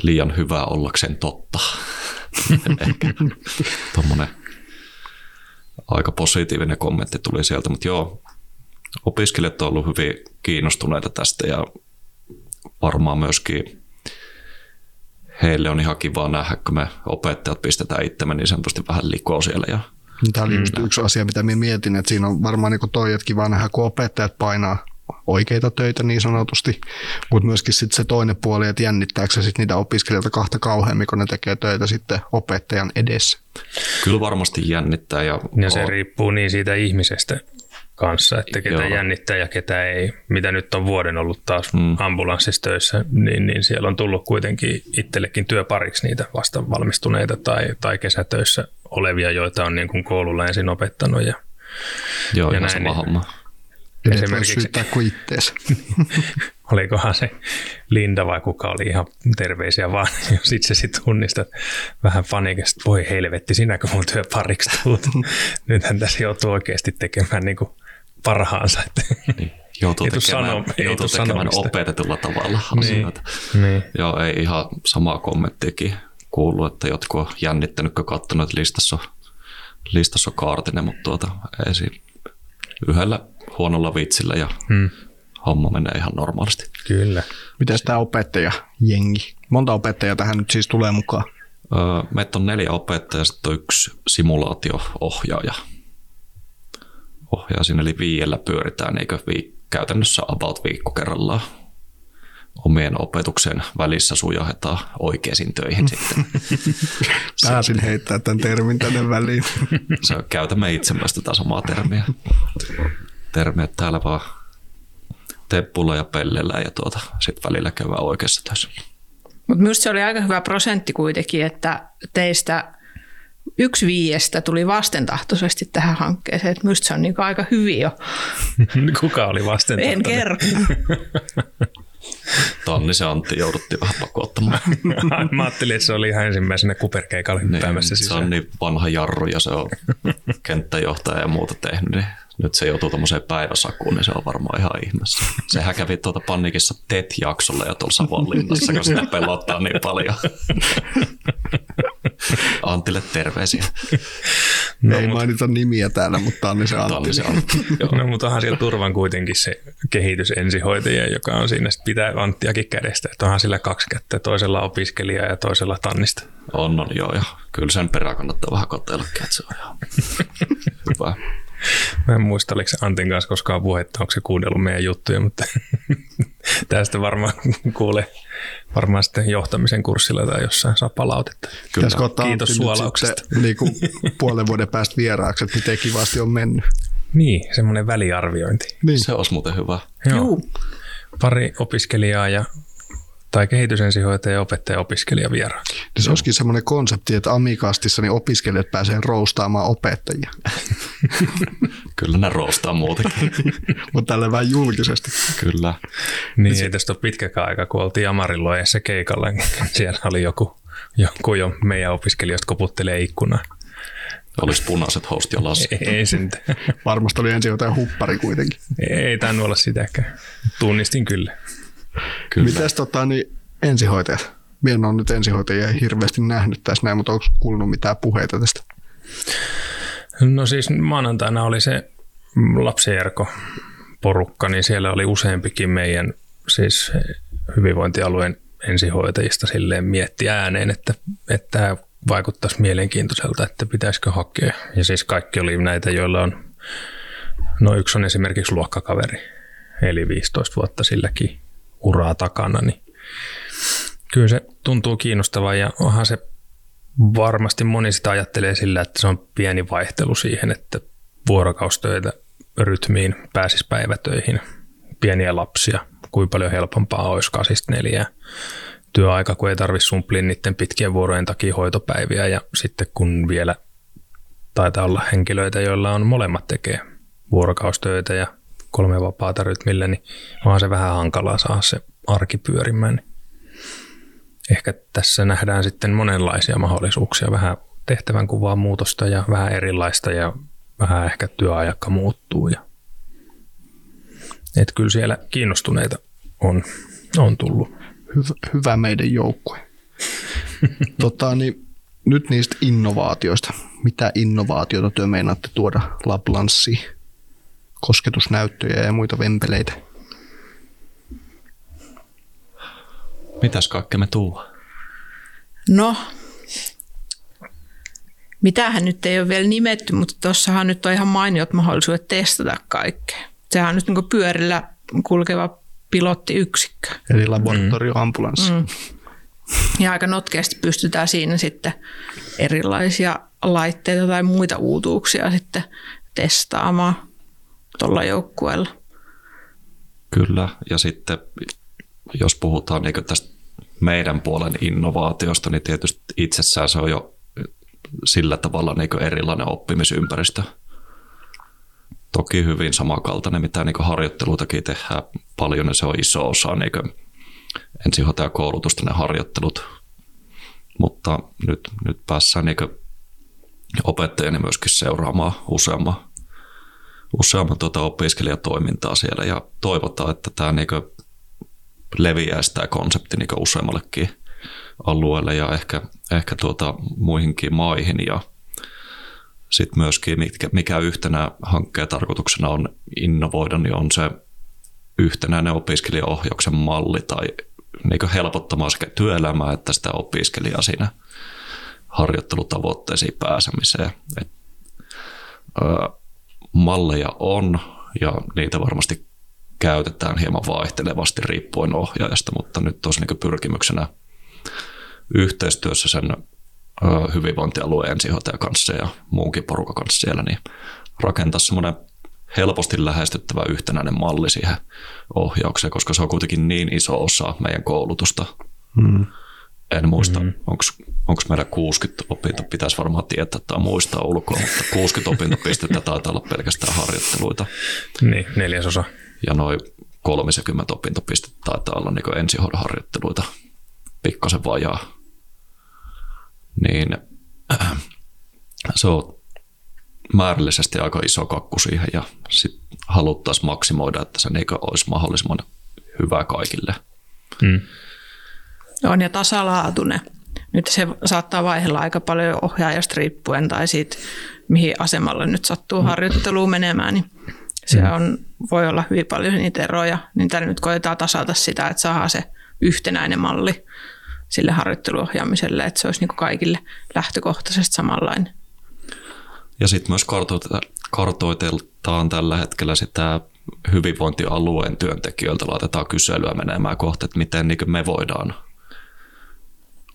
liian hyvä ollakseen totta. Ehkä tuommoinen aika positiivinen kommentti tuli sieltä, mutta joo, opiskelijat on ollut hyvin kiinnostuneita tästä ja varmaan myöskin heille on ihan kiva nähdä, kun me opettajat pistetään itsemme niin sanotusti vähän likoon siellä. Ja Tämä oli just yksi asia, mitä minä mietin, että siinä on varmaan niin toi, että kiva nähdä, kun opettajat painaa oikeita töitä niin sanotusti, mutta myöskin sitten se toinen puoli, että jännittääkö se sitten niitä opiskelijoita kahta kauheammin, kun ne tekee töitä sitten opettajan edessä? Kyllä varmasti jännittää. Ja, ja se riippuu niin siitä ihmisestä kanssa, että ketä Joo. jännittää ja ketä ei. Mitä nyt on vuoden ollut taas mm. ambulanssissa töissä, niin, niin siellä on tullut kuitenkin itsellekin työpariksi niitä vasta valmistuneita tai, tai kesätöissä olevia, joita on niin kuin koululla ensin opettanut. Ja, Joo, ja näin, sama niin, homma. Esimerkiksi syyttää kuin itteensä. Olikohan se Linda vai kuka oli ihan terveisiä vaan. Sitten se sitten tunnistat vähän panikasta, voi helvetti, sinäkö mun työpariksi tullut. Nythän tässä joutuu oikeasti tekemään niin kuin parhaansa. Niin. Joutuu ei tekemään, sano, joutuu ei tekemään opetetulla tavalla niin. asioita. Niin. Joo, ei ihan samaa kommenttiakin kuuluu, että jotkut on jännittänyt, kun katsonut, että listassa on, listassa on kaartinen, mutta tuota, ei siinä yhdellä huonolla vitsillä ja hmm. homma menee ihan normaalisti. Kyllä. Miten tämä opettaja jengi? Monta opettajaa tähän nyt siis tulee mukaan? Öö, meitä on neljä opettajaa ja sitten on yksi simulaatio-ohjaaja. Ohjaa sinne, eli viiellä pyöritään eikö viik- käytännössä about viikko kerrallaan. omien opetuksen välissä sujahetaan oikeisiin töihin sitten. Pääsin heittää tämän termin tänne väliin. Se on, käytämme itsemmästä tätä samaa termiä. Termiä täällä vaan teppulla ja pellellä ja tuota, sitten välillä käydään oikeassa töissä. Mutta minusta se oli aika hyvä prosentti kuitenkin, että teistä yksi viiestä tuli vastentahtoisesti tähän hankkeeseen. Että minusta se on niinku aika hyvin jo. Kuka oli vastentahtoinen? En kerro. Tanni se Antti jouduttiin vähän pakottamaan. Mä ajattelin, että se oli ihan ensimmäisenä kuperkeikalla hyppäämässä Niin, se on niin vanha jarru ja se on kenttäjohtaja ja muuta tehnyt, niin nyt se joutuu tuommoiseen päiväsakuun, niin se on varmaan ihan ihmeessä. Sehän kävi tuota Panikissa TET-jaksolla ja tuolla Savonlinnassa, kun sitä pelottaa niin paljon. Antille terveisiä. No, Ei mainita nimiä täällä, mutta Anni se Antti. Tanni se Antti. Joo. No, mutta onhan siellä turvan kuitenkin se kehitys ensihoitaja, joka on siinä, sit pitää Anttiakin kädestä. Että onhan sillä kaksi kättä, toisella opiskelija ja toisella tannista. On, on, joo, ja kyllä sen perään kannattaa vähän katsellakin, että se on ihan hyvä. Mä en muista, oliko se Antin kanssa koskaan puhetta, onko se kuunnellut meidän juttuja, mutta tästä varmaan kuulee varmaan sitten johtamisen kurssilla tai jossain saa palautetta. Pitäisikö ottaa Kiitos suolauksesta. sitten niin kuin puolen vuoden päästä vieraaksi, että miten kivasti on mennyt. Niin, semmoinen väliarviointi. Niin. Se olisi muuten hyvä. Joo. Juu. Pari opiskelijaa ja tai kehitysensihoitaja ja opettaja opiskelija vieraan. Niin se olisikin semmoinen konsepti, että Amikastissa niin opiskelijat pääsee roustaamaan opettajia, Kyllä ne roostaa muutenkin. mutta tällä vähän julkisesti. Kyllä. Niin, ei tästä ole pitkäkään aika, kun oltiin Amarilloessa keikalla. niin Siellä oli joku, joku jo meidän opiskelijoista koputtelee ikkunaa. Olisi punaiset host ja lassi. Ei, ei se nyt, Varmasti oli ensin jotain huppari kuitenkin. ei tainnut olla sitäkään. Tunnistin kyllä. Kyllä. Mites tota, niin ensihoitajat? Minä en ole nyt ensihoitajia hirveästi nähnyt tässä näin, mutta onko kuulunut mitään puheita tästä? No siis maanantaina oli se lapsijärko porukka, niin siellä oli useampikin meidän siis hyvinvointialueen ensihoitajista silleen mietti ääneen, että, että vaikuttaisi mielenkiintoiselta, että pitäisikö hakea. Ja siis kaikki oli näitä, joilla on, no yksi on esimerkiksi luokkakaveri, eli 15 vuotta silläkin uraa takana, niin kyllä se tuntuu kiinnostavaa ja onhan se varmasti moni sitä ajattelee sillä, että se on pieni vaihtelu siihen, että vuorokaustöitä rytmiin pääsisi päivätöihin, pieniä lapsia, kuinka paljon helpompaa olisi kasista neljää. Työaika, kun ei tarvitse sumplia niiden pitkien vuorojen takia hoitopäiviä ja sitten kun vielä taitaa olla henkilöitä, joilla on molemmat tekee vuorokaustöitä ja kolme vapaata rytmillä, niin onhan se vähän hankalaa saada se arki pyörimään. Ehkä tässä nähdään sitten monenlaisia mahdollisuuksia, vähän tehtävän kuvaa muutosta ja vähän erilaista ja vähän ehkä työajakka muuttuu. Ja et kyllä siellä kiinnostuneita on, on tullut. Hyvä, hyvä meidän joukkue. tota, niin, nyt niistä innovaatioista. Mitä innovaatiota työ meinaatte tuoda Laplanssiin? Kosketusnäyttöjä ja muita vempeleitä. Mitäs kaikkea me tuodaan? No, mitähän nyt ei ole vielä nimetty, mutta tuossahan nyt on ihan mainiot mahdollisuudet testata kaikkea. Sehän on nyt niin pyörillä kulkeva pilottiyksikkö. Eli laboratorioambulanssi. Mm. Ja aika notkeasti pystytään siinä sitten erilaisia laitteita tai muita uutuuksia sitten testaamaan tuolla joukkueella. Kyllä, ja sitten jos puhutaan niin tästä meidän puolen innovaatiosta, niin tietysti itsessään se on jo sillä tavalla niin erilainen oppimisympäristö. Toki hyvin samankaltainen, mitä niin harjoittelutakin tehdään paljon, niin se on iso osa niin ensihoitajakoulutusta ne harjoittelut. Mutta nyt, nyt päässään niin opettajani myöskin seuraamaan useamman, useamman tuota opiskelijatoimintaa siellä ja toivotaan, että tämä niin leviäisi tämä konsepti niin useammallekin alueelle ja ehkä, ehkä tuota muihinkin maihin ja sitten myöskin mitkä, mikä yhtenä hankkeen tarkoituksena on innovoida, niin on se yhtenäinen opiskelijaohjauksen malli tai niin helpottamaan sekä työelämää että sitä opiskelijaa siinä harjoittelutavoitteisiin pääsemiseen. Et, ö, malleja on ja niitä varmasti käytetään hieman vaihtelevasti riippuen ohjaajasta, mutta nyt olisi niin pyrkimyksenä yhteistyössä sen hyvinvointialueen ensihoitaja kanssa ja muunkin porukan kanssa siellä, niin rakentaa semmoinen helposti lähestyttävä yhtenäinen malli siihen ohjaukseen, koska se on kuitenkin niin iso osa meidän koulutusta. Mm. En muista, mm-hmm. onko meillä 60 opinto, pitäisi varmaan tietää tai muistaa ulkoa, mutta 60 opintopistettä taitaa olla pelkästään harjoitteluita. Niin, neljäsosa. Ja noin 30 opintopistettä taitaa olla niin ensihoidon harjoitteluita, pikkasen vajaa. Niin äh, se on määrällisesti aika iso kakku siihen ja sit haluttaisiin maksimoida, että se niin olisi mahdollisimman hyvä kaikille. Mm. On ja tasalaatuinen. Nyt se saattaa vaihella aika paljon ohjaajasta riippuen tai siitä, mihin asemalle nyt sattuu harjoitteluun menemään. Niin se mm. on, voi olla hyvin paljon niitä eroja. Niin täällä nyt koetaan tasata sitä, että saadaan se yhtenäinen malli sille harjoitteluohjaamiselle, että se olisi niin kaikille lähtökohtaisesti samanlainen. Ja sitten myös kartoiteltaan tällä hetkellä sitä hyvinvointialueen työntekijöiltä, laitetaan kyselyä menemään kohta, että miten niin me voidaan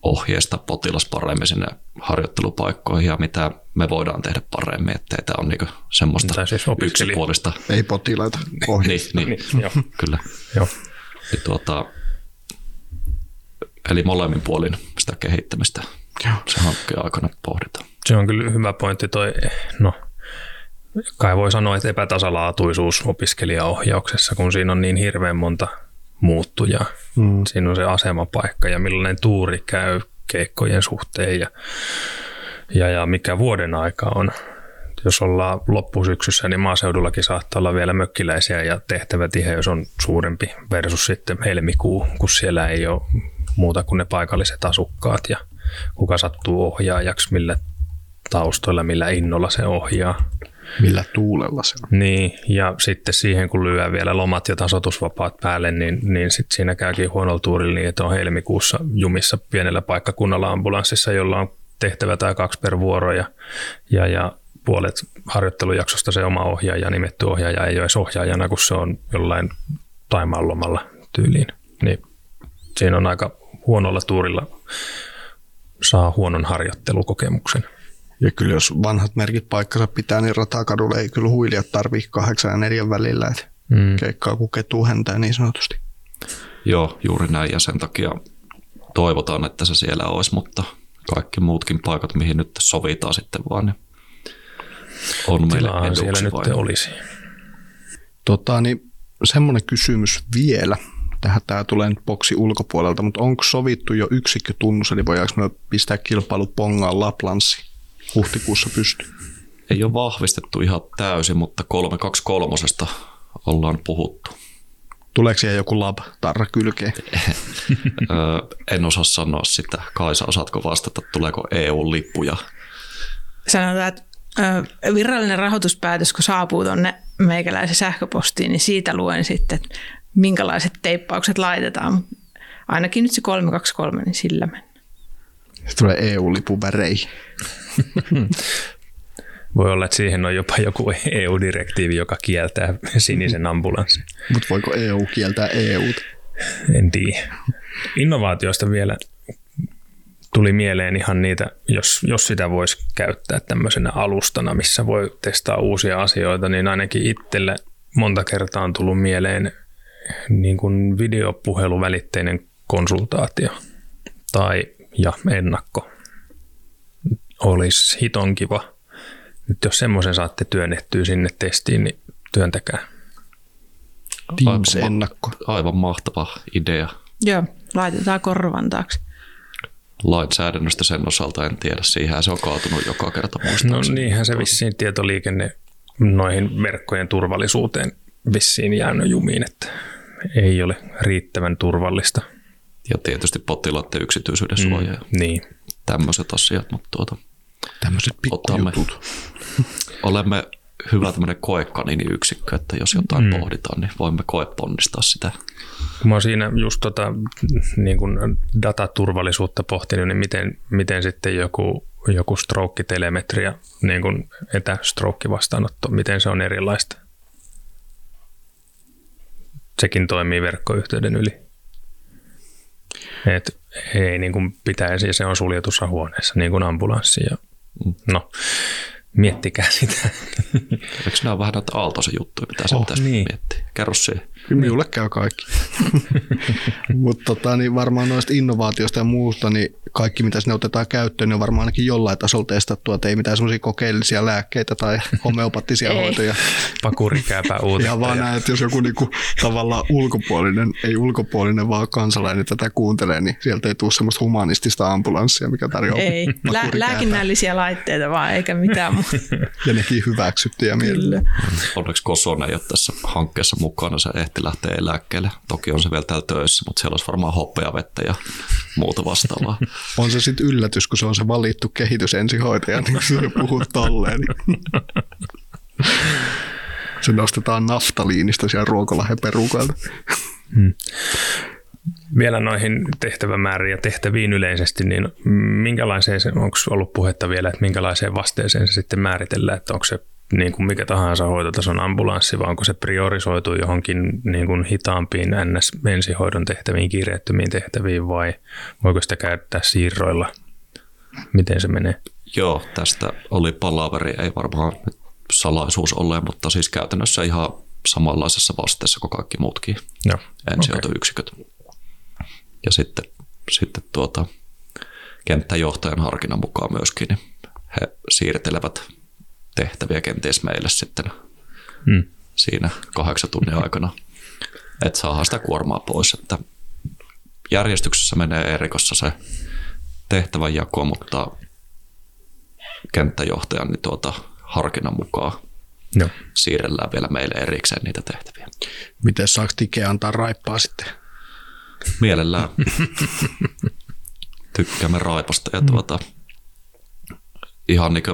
ohjeista potilas paremmin sinne harjoittelupaikkoihin ja mitä me voidaan tehdä paremmin, ettei tämä ole niinku semmoista siis yksipuolista. Ei potilaita ohjeista. niin, niin, niin joo. kyllä. Joo. Ja tuota, eli molemmin puolin sitä kehittämistä joo. se hankkeen aikana pohditaan. Se on kyllä hyvä pointti toi, no kai voi sanoa, että epätasalaatuisuus opiskelijaohjauksessa, kun siinä on niin hirveän monta muuttuja. Mm. Siinä on se asemapaikka ja millainen tuuri käy keikkojen suhteen ja, ja, ja mikä vuoden aika on. Jos ollaan loppusyksyssä, niin maaseudullakin saattaa olla vielä mökkiläisiä ja tehtävätiheys on suurempi versus sitten helmikuu, kun siellä ei ole muuta kuin ne paikalliset asukkaat ja kuka sattuu ohjaajaksi, millä taustoilla, millä innolla se ohjaa. Millä tuulella se on. Niin, ja sitten siihen kun lyö vielä lomat ja tasotusvapaat päälle, niin, niin sitten siinä käykin huonolla tuurilla niin, että on helmikuussa jumissa pienellä paikkakunnalla ambulanssissa, jolla on tehtävä tai kaksi per vuoro ja, ja, ja puolet harjoittelujaksosta se oma ohjaaja, nimetty ohjaaja ei ole edes ohjaajana, kun se on jollain Taimaan lomalla tyyliin. Niin siinä on aika huonolla tuurilla saa huonon harjoittelukokemuksen. Ja kyllä jos vanhat merkit paikkansa pitää, niin ratakadulle ei kyllä huilijat tarvii kahdeksan ja neljän välillä, että mm. keikkaa kun ketuu häntää niin sanotusti. Joo, juuri näin ja sen takia toivotaan, että se siellä olisi, mutta kaikki muutkin paikat, mihin nyt sovitaan sitten vaan, niin on meille siellä nyt vai? olisi. Tota, niin semmoinen kysymys vielä. Tähän tämä tulee nyt boksi ulkopuolelta, mutta onko sovittu jo yksikkötunnus, eli voidaanko me pistää kilpailu pongaan Laplanssiin? Huhtikuussa pysty. Ei ole vahvistettu ihan täysin, mutta 323 ollaan puhuttu. Tuleeko siellä joku lab tarra kylkeen? en osaa sanoa sitä. Kaisa, osaatko vastata, tuleeko EU-lippuja? Sanotaan, että virallinen rahoituspäätös, kun saapuu tuonne meikäläisen sähköpostiin, niin siitä luen sitten, että minkälaiset teippaukset laitetaan. Ainakin nyt se 323, niin sillä mennään. Se tulee EU-lipun väreihin. Voi olla, että siihen on jopa joku EU-direktiivi, joka kieltää sinisen ambulanssin. Mutta voiko EU kieltää EU? En tiedä. Innovaatioista vielä tuli mieleen ihan niitä, jos, jos sitä voisi käyttää tämmöisenä alustana, missä voi testaa uusia asioita, niin ainakin itselle monta kertaa on tullut mieleen niin kuin videopuheluvälitteinen konsultaatio tai ja ennakko olisi hiton kiva. Nyt jos semmoisen saatte työnnettyä sinne testiin, niin työntäkää. Teams-ennakko. Aivan mahtava idea. Joo, laitetaan korvan taakse. Lainsäädännöstä sen osalta en tiedä. Siihen se on kaatunut joka kerta No niinhän se vissiin tietoliikenne noihin verkkojen turvallisuuteen vissiin jäänyt jumiin, että ei ole riittävän turvallista. Ja tietysti potilaiden yksityisyyden suoja. Mm, niin. Tämmöiset asiat, mutta tuota, Tämmöiset pikkujutut. olemme hyvä tämmöinen koekanini-yksikkö, että jos jotain mm. pohditaan, niin voimme koeponnistaa sitä. Mä oon siinä just tota, niin kun dataturvallisuutta pohtinut, niin miten, miten sitten joku, joku stroke-telemetria, niin kuin etästroke-vastaanotto, miten se on erilaista? sekin toimii verkkoyhteyden yli. Et ei niin kuin pitäisi, ja se on suljetussa huoneessa, niin kuin ambulanssi. Ja, no, miettikää sitä. Eikö nämä ole vähän näitä Aaltoisen juttuja, mitä se Oh, pitäisi niin. miettiä? Kerro siihen. Kyllä minulle käy kaikki. Mutta tota, niin varmaan noista innovaatioista ja muusta, niin kaikki mitä sinne otetaan käyttöön, niin on varmaan ainakin jollain tasolla testattua, että ei mitään semmoisia kokeellisia lääkkeitä tai homeopaattisia Ei. hoitoja. Pakurikääpä uutetta. Ihan vaan ja- näin, että jos joku niinku, tavallaan ulkopuolinen, ei ulkopuolinen, vaan kansalainen tätä kuuntelee, niin sieltä ei tule semmoista humanistista ambulanssia, mikä tarjoaa Ei, Lä- lääkinnällisiä laitteita vaan, eikä mitään muuta. Ja nekin hyväksyttyjä Kyllä. mielellä. Onneksi Kosonen ei ole tässä hankkeessa mukana, se ehti lähteä eläkkeelle. Toki on se vielä täällä töissä, mutta siellä olisi varmaan hopeavettä ja muuta vastaavaa. On se sitten yllätys, kun se on se valittu kehitysensihoitaja, niin kun se puhuu tolleen. Niin. Se nostetaan naftaliinista siellä Ruokolahen perukoilta. Vielä noihin tehtävämääriin ja tehtäviin yleisesti, niin minkälaiseen se, onko ollut puhetta vielä, että minkälaiseen vasteeseen se sitten määritellään, että onko se niin kuin mikä tahansa hoitotason ambulanssi, vai onko se priorisoitu johonkin niin kuin hitaampiin NS-ensihoidon tehtäviin, kiireettömiin tehtäviin, vai voiko sitä käyttää siirroilla? Miten se menee? Joo, tästä oli palaveri, ei varmaan salaisuus ole, mutta siis käytännössä ihan samanlaisessa vasteessa kuin kaikki muutkin Joo, ensihoitoyksiköt. Ja sitten, sitten tuota, kenttäjohtajan harkinnan mukaan myöskin, niin he siirtelevät tehtäviä kenties meille sitten Hmm. siinä kahdeksan tunnin aikana, että saadaan sitä kuormaa pois. Että järjestyksessä menee erikossa se tehtävän jako, mutta kenttäjohtajan niin tuota, harkinnan mukaan Joo. siirrellään vielä meille erikseen niitä tehtäviä. Miten saako Tike antaa raippaa sitten? Mielellään tykkäämme raipasta ja tuota, ihan niin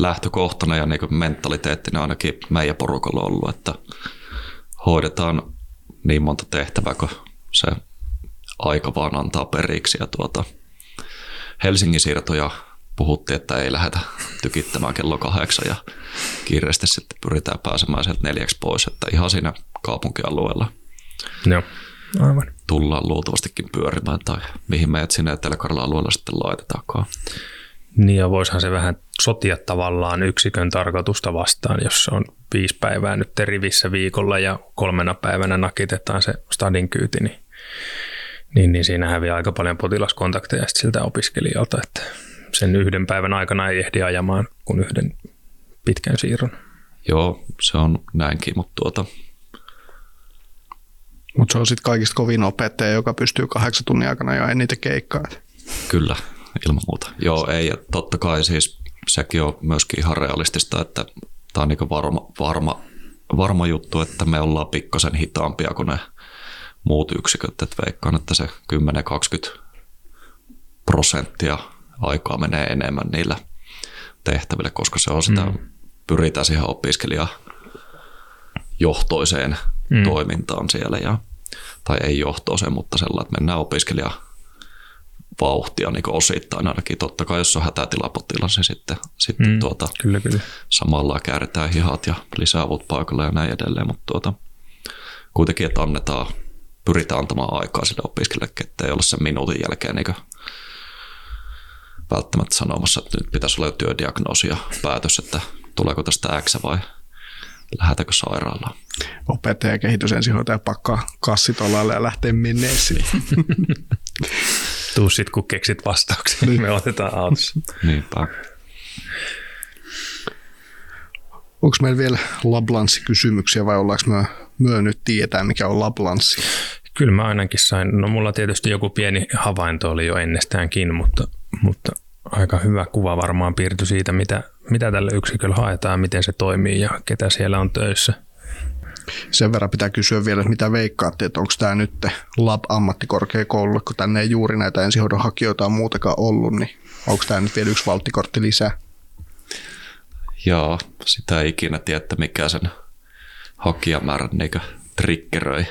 lähtökohtana ja niin mentaliteettina ainakin meidän porukalla ollut, että hoidetaan niin monta tehtävää, kun se aika vaan antaa periksi. Ja tuota, Helsingin siirtoja puhuttiin, että ei lähdetä tykittämään kello kahdeksan ja kiireesti sitten pyritään pääsemään sieltä neljäksi pois, että ihan siinä kaupunkialueella Joo, aivan. tullaan luultavastikin pyörimään tai mihin meidät sinne etelä alueella sitten laitetaankaan. Niin ja voisihan se vähän sotia tavallaan yksikön tarkoitusta vastaan, jos se on viisi päivää nyt rivissä viikolla ja kolmena päivänä nakitetaan se stadin kyyti, niin, niin, niin siinä häviää aika paljon potilaskontakteja siltä opiskelijalta, että sen yhden päivän aikana ei ehdi ajamaan kuin yhden pitkän siirron. Joo, se on näinkin, mutta tuota, Mutta se on sitten kaikista kovin opettaja, joka pystyy kahdeksan tunnin aikana jo niitä keikkaa. kyllä, ilman muuta. Joo, ei, ja totta kai siis sekin on myöskin ihan realistista, että tämä on niin varma, varma, varma juttu, että me ollaan pikkasen hitaampia kuin ne muut yksiköt, että veikkaan, että se 10-20 prosenttia aikaa menee enemmän niillä tehtävillä, koska se on sitä, mm. pyritään siihen opiskelijajohtoiseen mm. toimintaan siellä, ja, tai ei johtoiseen, mutta sellainen, että mennään opiskelija vauhtia niin osittain ainakin. Totta kai jos on hätätilapotilas, niin sitten, sitten mm. tuota, Kyllä, kyllä. samalla kääritään hihat ja lisäavut paikalle ja näin edelleen, mutta tuota, kuitenkin, että annetaan, pyritään antamaan aikaa sille opiskelijalle, ettei olla sen minuutin jälkeen niin välttämättä sanomassa, että nyt pitäisi olla jo työdiagnoosi ja päätös, että tuleeko tästä X vai lähdetäänkö sairaalaan. Opettaja ja kehitysensihoitaja pakkaa kassit olalle ja lähtee menneeseen. Tuu sit, kun keksit vastauksia, niin me otetaan autossa. Niinpä. Onko meillä vielä lablanssikysymyksiä vai ollaanko me, myö nyt tietää, mikä on lablanssi? Kyllä mä ainakin sain, no mulla tietysti joku pieni havainto oli jo ennestäänkin, mutta, mutta aika hyvä kuva varmaan piirtyi siitä, mitä, mitä tällä yksiköllä haetaan, miten se toimii ja ketä siellä on töissä. Sen verran pitää kysyä vielä, että mitä veikkaatte, että onko tämä nyt lab-ammattikorkeakoululle, kun tänne ei juuri näitä ensihoidon hakijoita on muutenkaan ollut, niin onko tämä nyt vielä yksi valttikortti lisää? Joo, sitä ei ikinä tiedä, että mikä sen hakijamäärän niin triggeröi.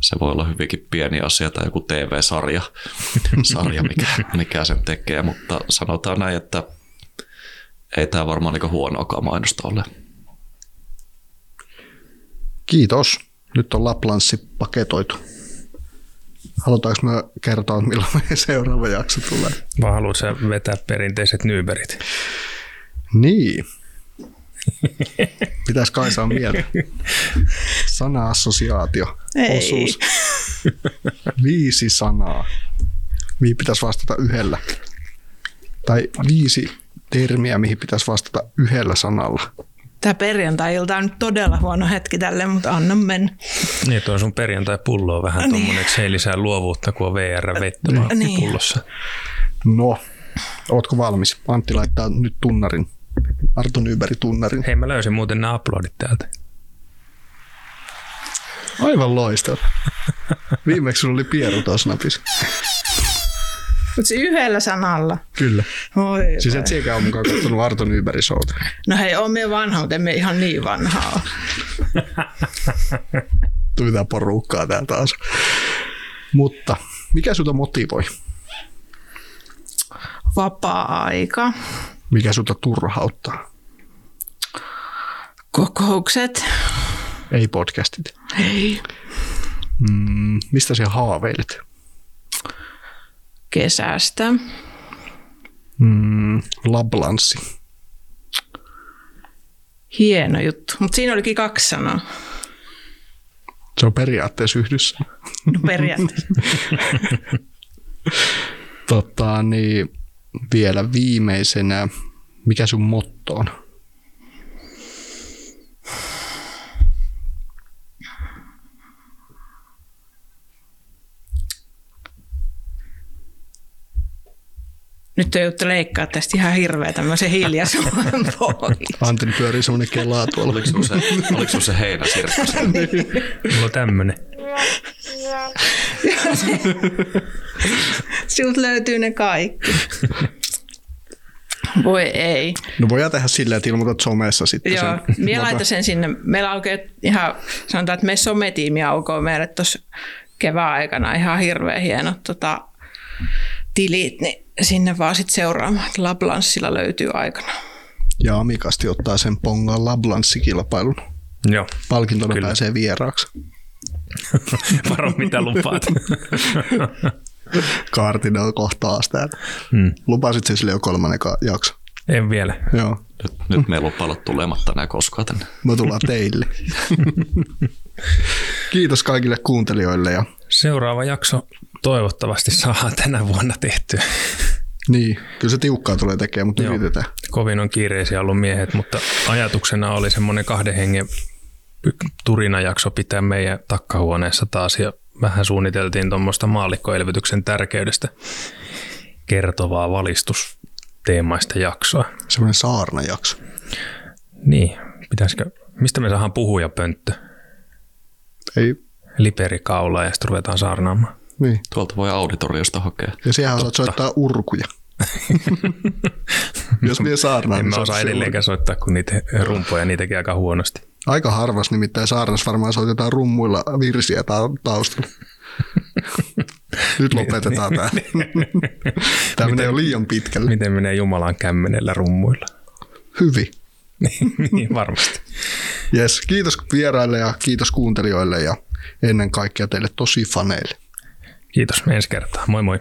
Se voi olla hyvinkin pieni asia tai joku TV-sarja, sarja, mikä, mikä sen tekee, mutta sanotaan näin, että ei tämä varmaan niin huonoakaan mainosta ole. Kiitos. nyt on Laplanssi paketoitu. Halutaanko me kertoa, milloin meidän seuraava jakso tulee? Vai haluat sä vetää perinteiset Nyberit? Niin. Pitäisi Kaisa mieltä. Sana-assosiaatio. Ei. Osuus. Viisi sanaa. Mihin pitäisi vastata yhdellä. Tai viisi termiä, mihin pitäisi vastata yhdellä sanalla. Tämä perjantai-ilta on nyt todella huono hetki tälle, mutta anna mennä. Niin, tuo sun perjantai-pullo on vähän Niin. tuommoinen, että se ei lisää luovuutta, kun on VR-vettä Niin. pullossa. No, ootko valmis? Antti laittaa nyt tunnarin. Arto Nyberg tunnarin. Hei, mä löysin muuten nämä uploadit täältä. Aivan loistava. Viimeksi sulla oli pieru tuossa napissa. Mutta yhdellä sanalla. Kyllä. Oi, Siis et siekään ole mukaan katsonut Arto Nybergin showta. No hei, on me vanha, mutta emme ihan niin vanhaa. Tuli tää porukkaa tää taas. Mutta mikä sut motivoi? Vapaa-aika, Mikä sut turhauttaa? kokoukset. Ei podcastit. Hei. Mm, mistä sä haaveilet? Kesästä. Mm, lablanssi. Hieno juttu. Mutta siinä olikin kaksi sanaa. Se on periaatteessa yhdessä. No periaatteessa. Tota, niin vielä viimeisenä, mikä sun motto on? Nyt ei joutu leikkaa tästä ihan hirveä tämmöisen hiljaisuuden pois. Antti pyörii semmonen kelaa tuolla. Oliko se, oliko se heinäsirkkus? Mulla on tämmönen. Sinulta löytyy ne kaikki. Voi ei. No voidaan tehdä silleen, että ilmoitat somessa sitten Joo, sen. minä laitan sen sinne. Meillä aukeaa ihan, sanotaan, että meidän sometiimi aukoo meille tuossa kevään aikana ihan hirveän hienot tota, tilit, niin sinne vaan sitten seuraamaan, että Lablanssilla löytyy aikana. Ja amikasti ottaa sen pongaan lablanssikilpailun. Joo, Palkintona Kyllä. pääsee vieraaksi. varo mitä lupaat. Kaartinen on kohta taas täällä. Hmm. Lupasit sen sille jo kolmannen jakso. En vielä. Joo, Nyt, nyt me ei lupaa olla tulematta enää koskaan tänne. me tullaan teille. Kiitos kaikille kuuntelijoille ja Seuraava jakso toivottavasti saadaan tänä vuonna tehtyä. niin, kyllä se tiukkaa tulee tekemään, mutta Joo. yritetään. Kovin on kiireisiä ollut miehet, mutta ajatuksena oli semmoinen kahden hengen turinajakso pitää meidän takkahuoneessa taas ja vähän suunniteltiin tuommoista maallikkoelvytyksen tärkeydestä kertovaa valistusteemaista jaksoa. Semmoinen saarnajakso. Niin, pitäisikö, mistä me saadaan puhujapönttö? Ei, Liperikaula ja sitten ruvetaan saarnaamaan. Niin. Tuolta voi auditoriosta hakea. Ja siihen osaat soittaa urkuja. Jos vie saarnaan, En niin mä osaa edelleenkään soittaa, kun niitä rumpoja niitäkin aika huonosti. Aika harvas nimittäin saarnas varmaan soitetaan rummuilla virsiä ta- taustalla. Nyt lopetetaan tämä. Tämä menee jo liian pitkälle. Miten menee Jumalan kämmenellä rummuilla? Hyvin. niin, varmasti. Yes. Kiitos vieraille ja kiitos kuuntelijoille ja ennen kaikkea teille tosi faneille. Kiitos ensi kertaa. Moi moi.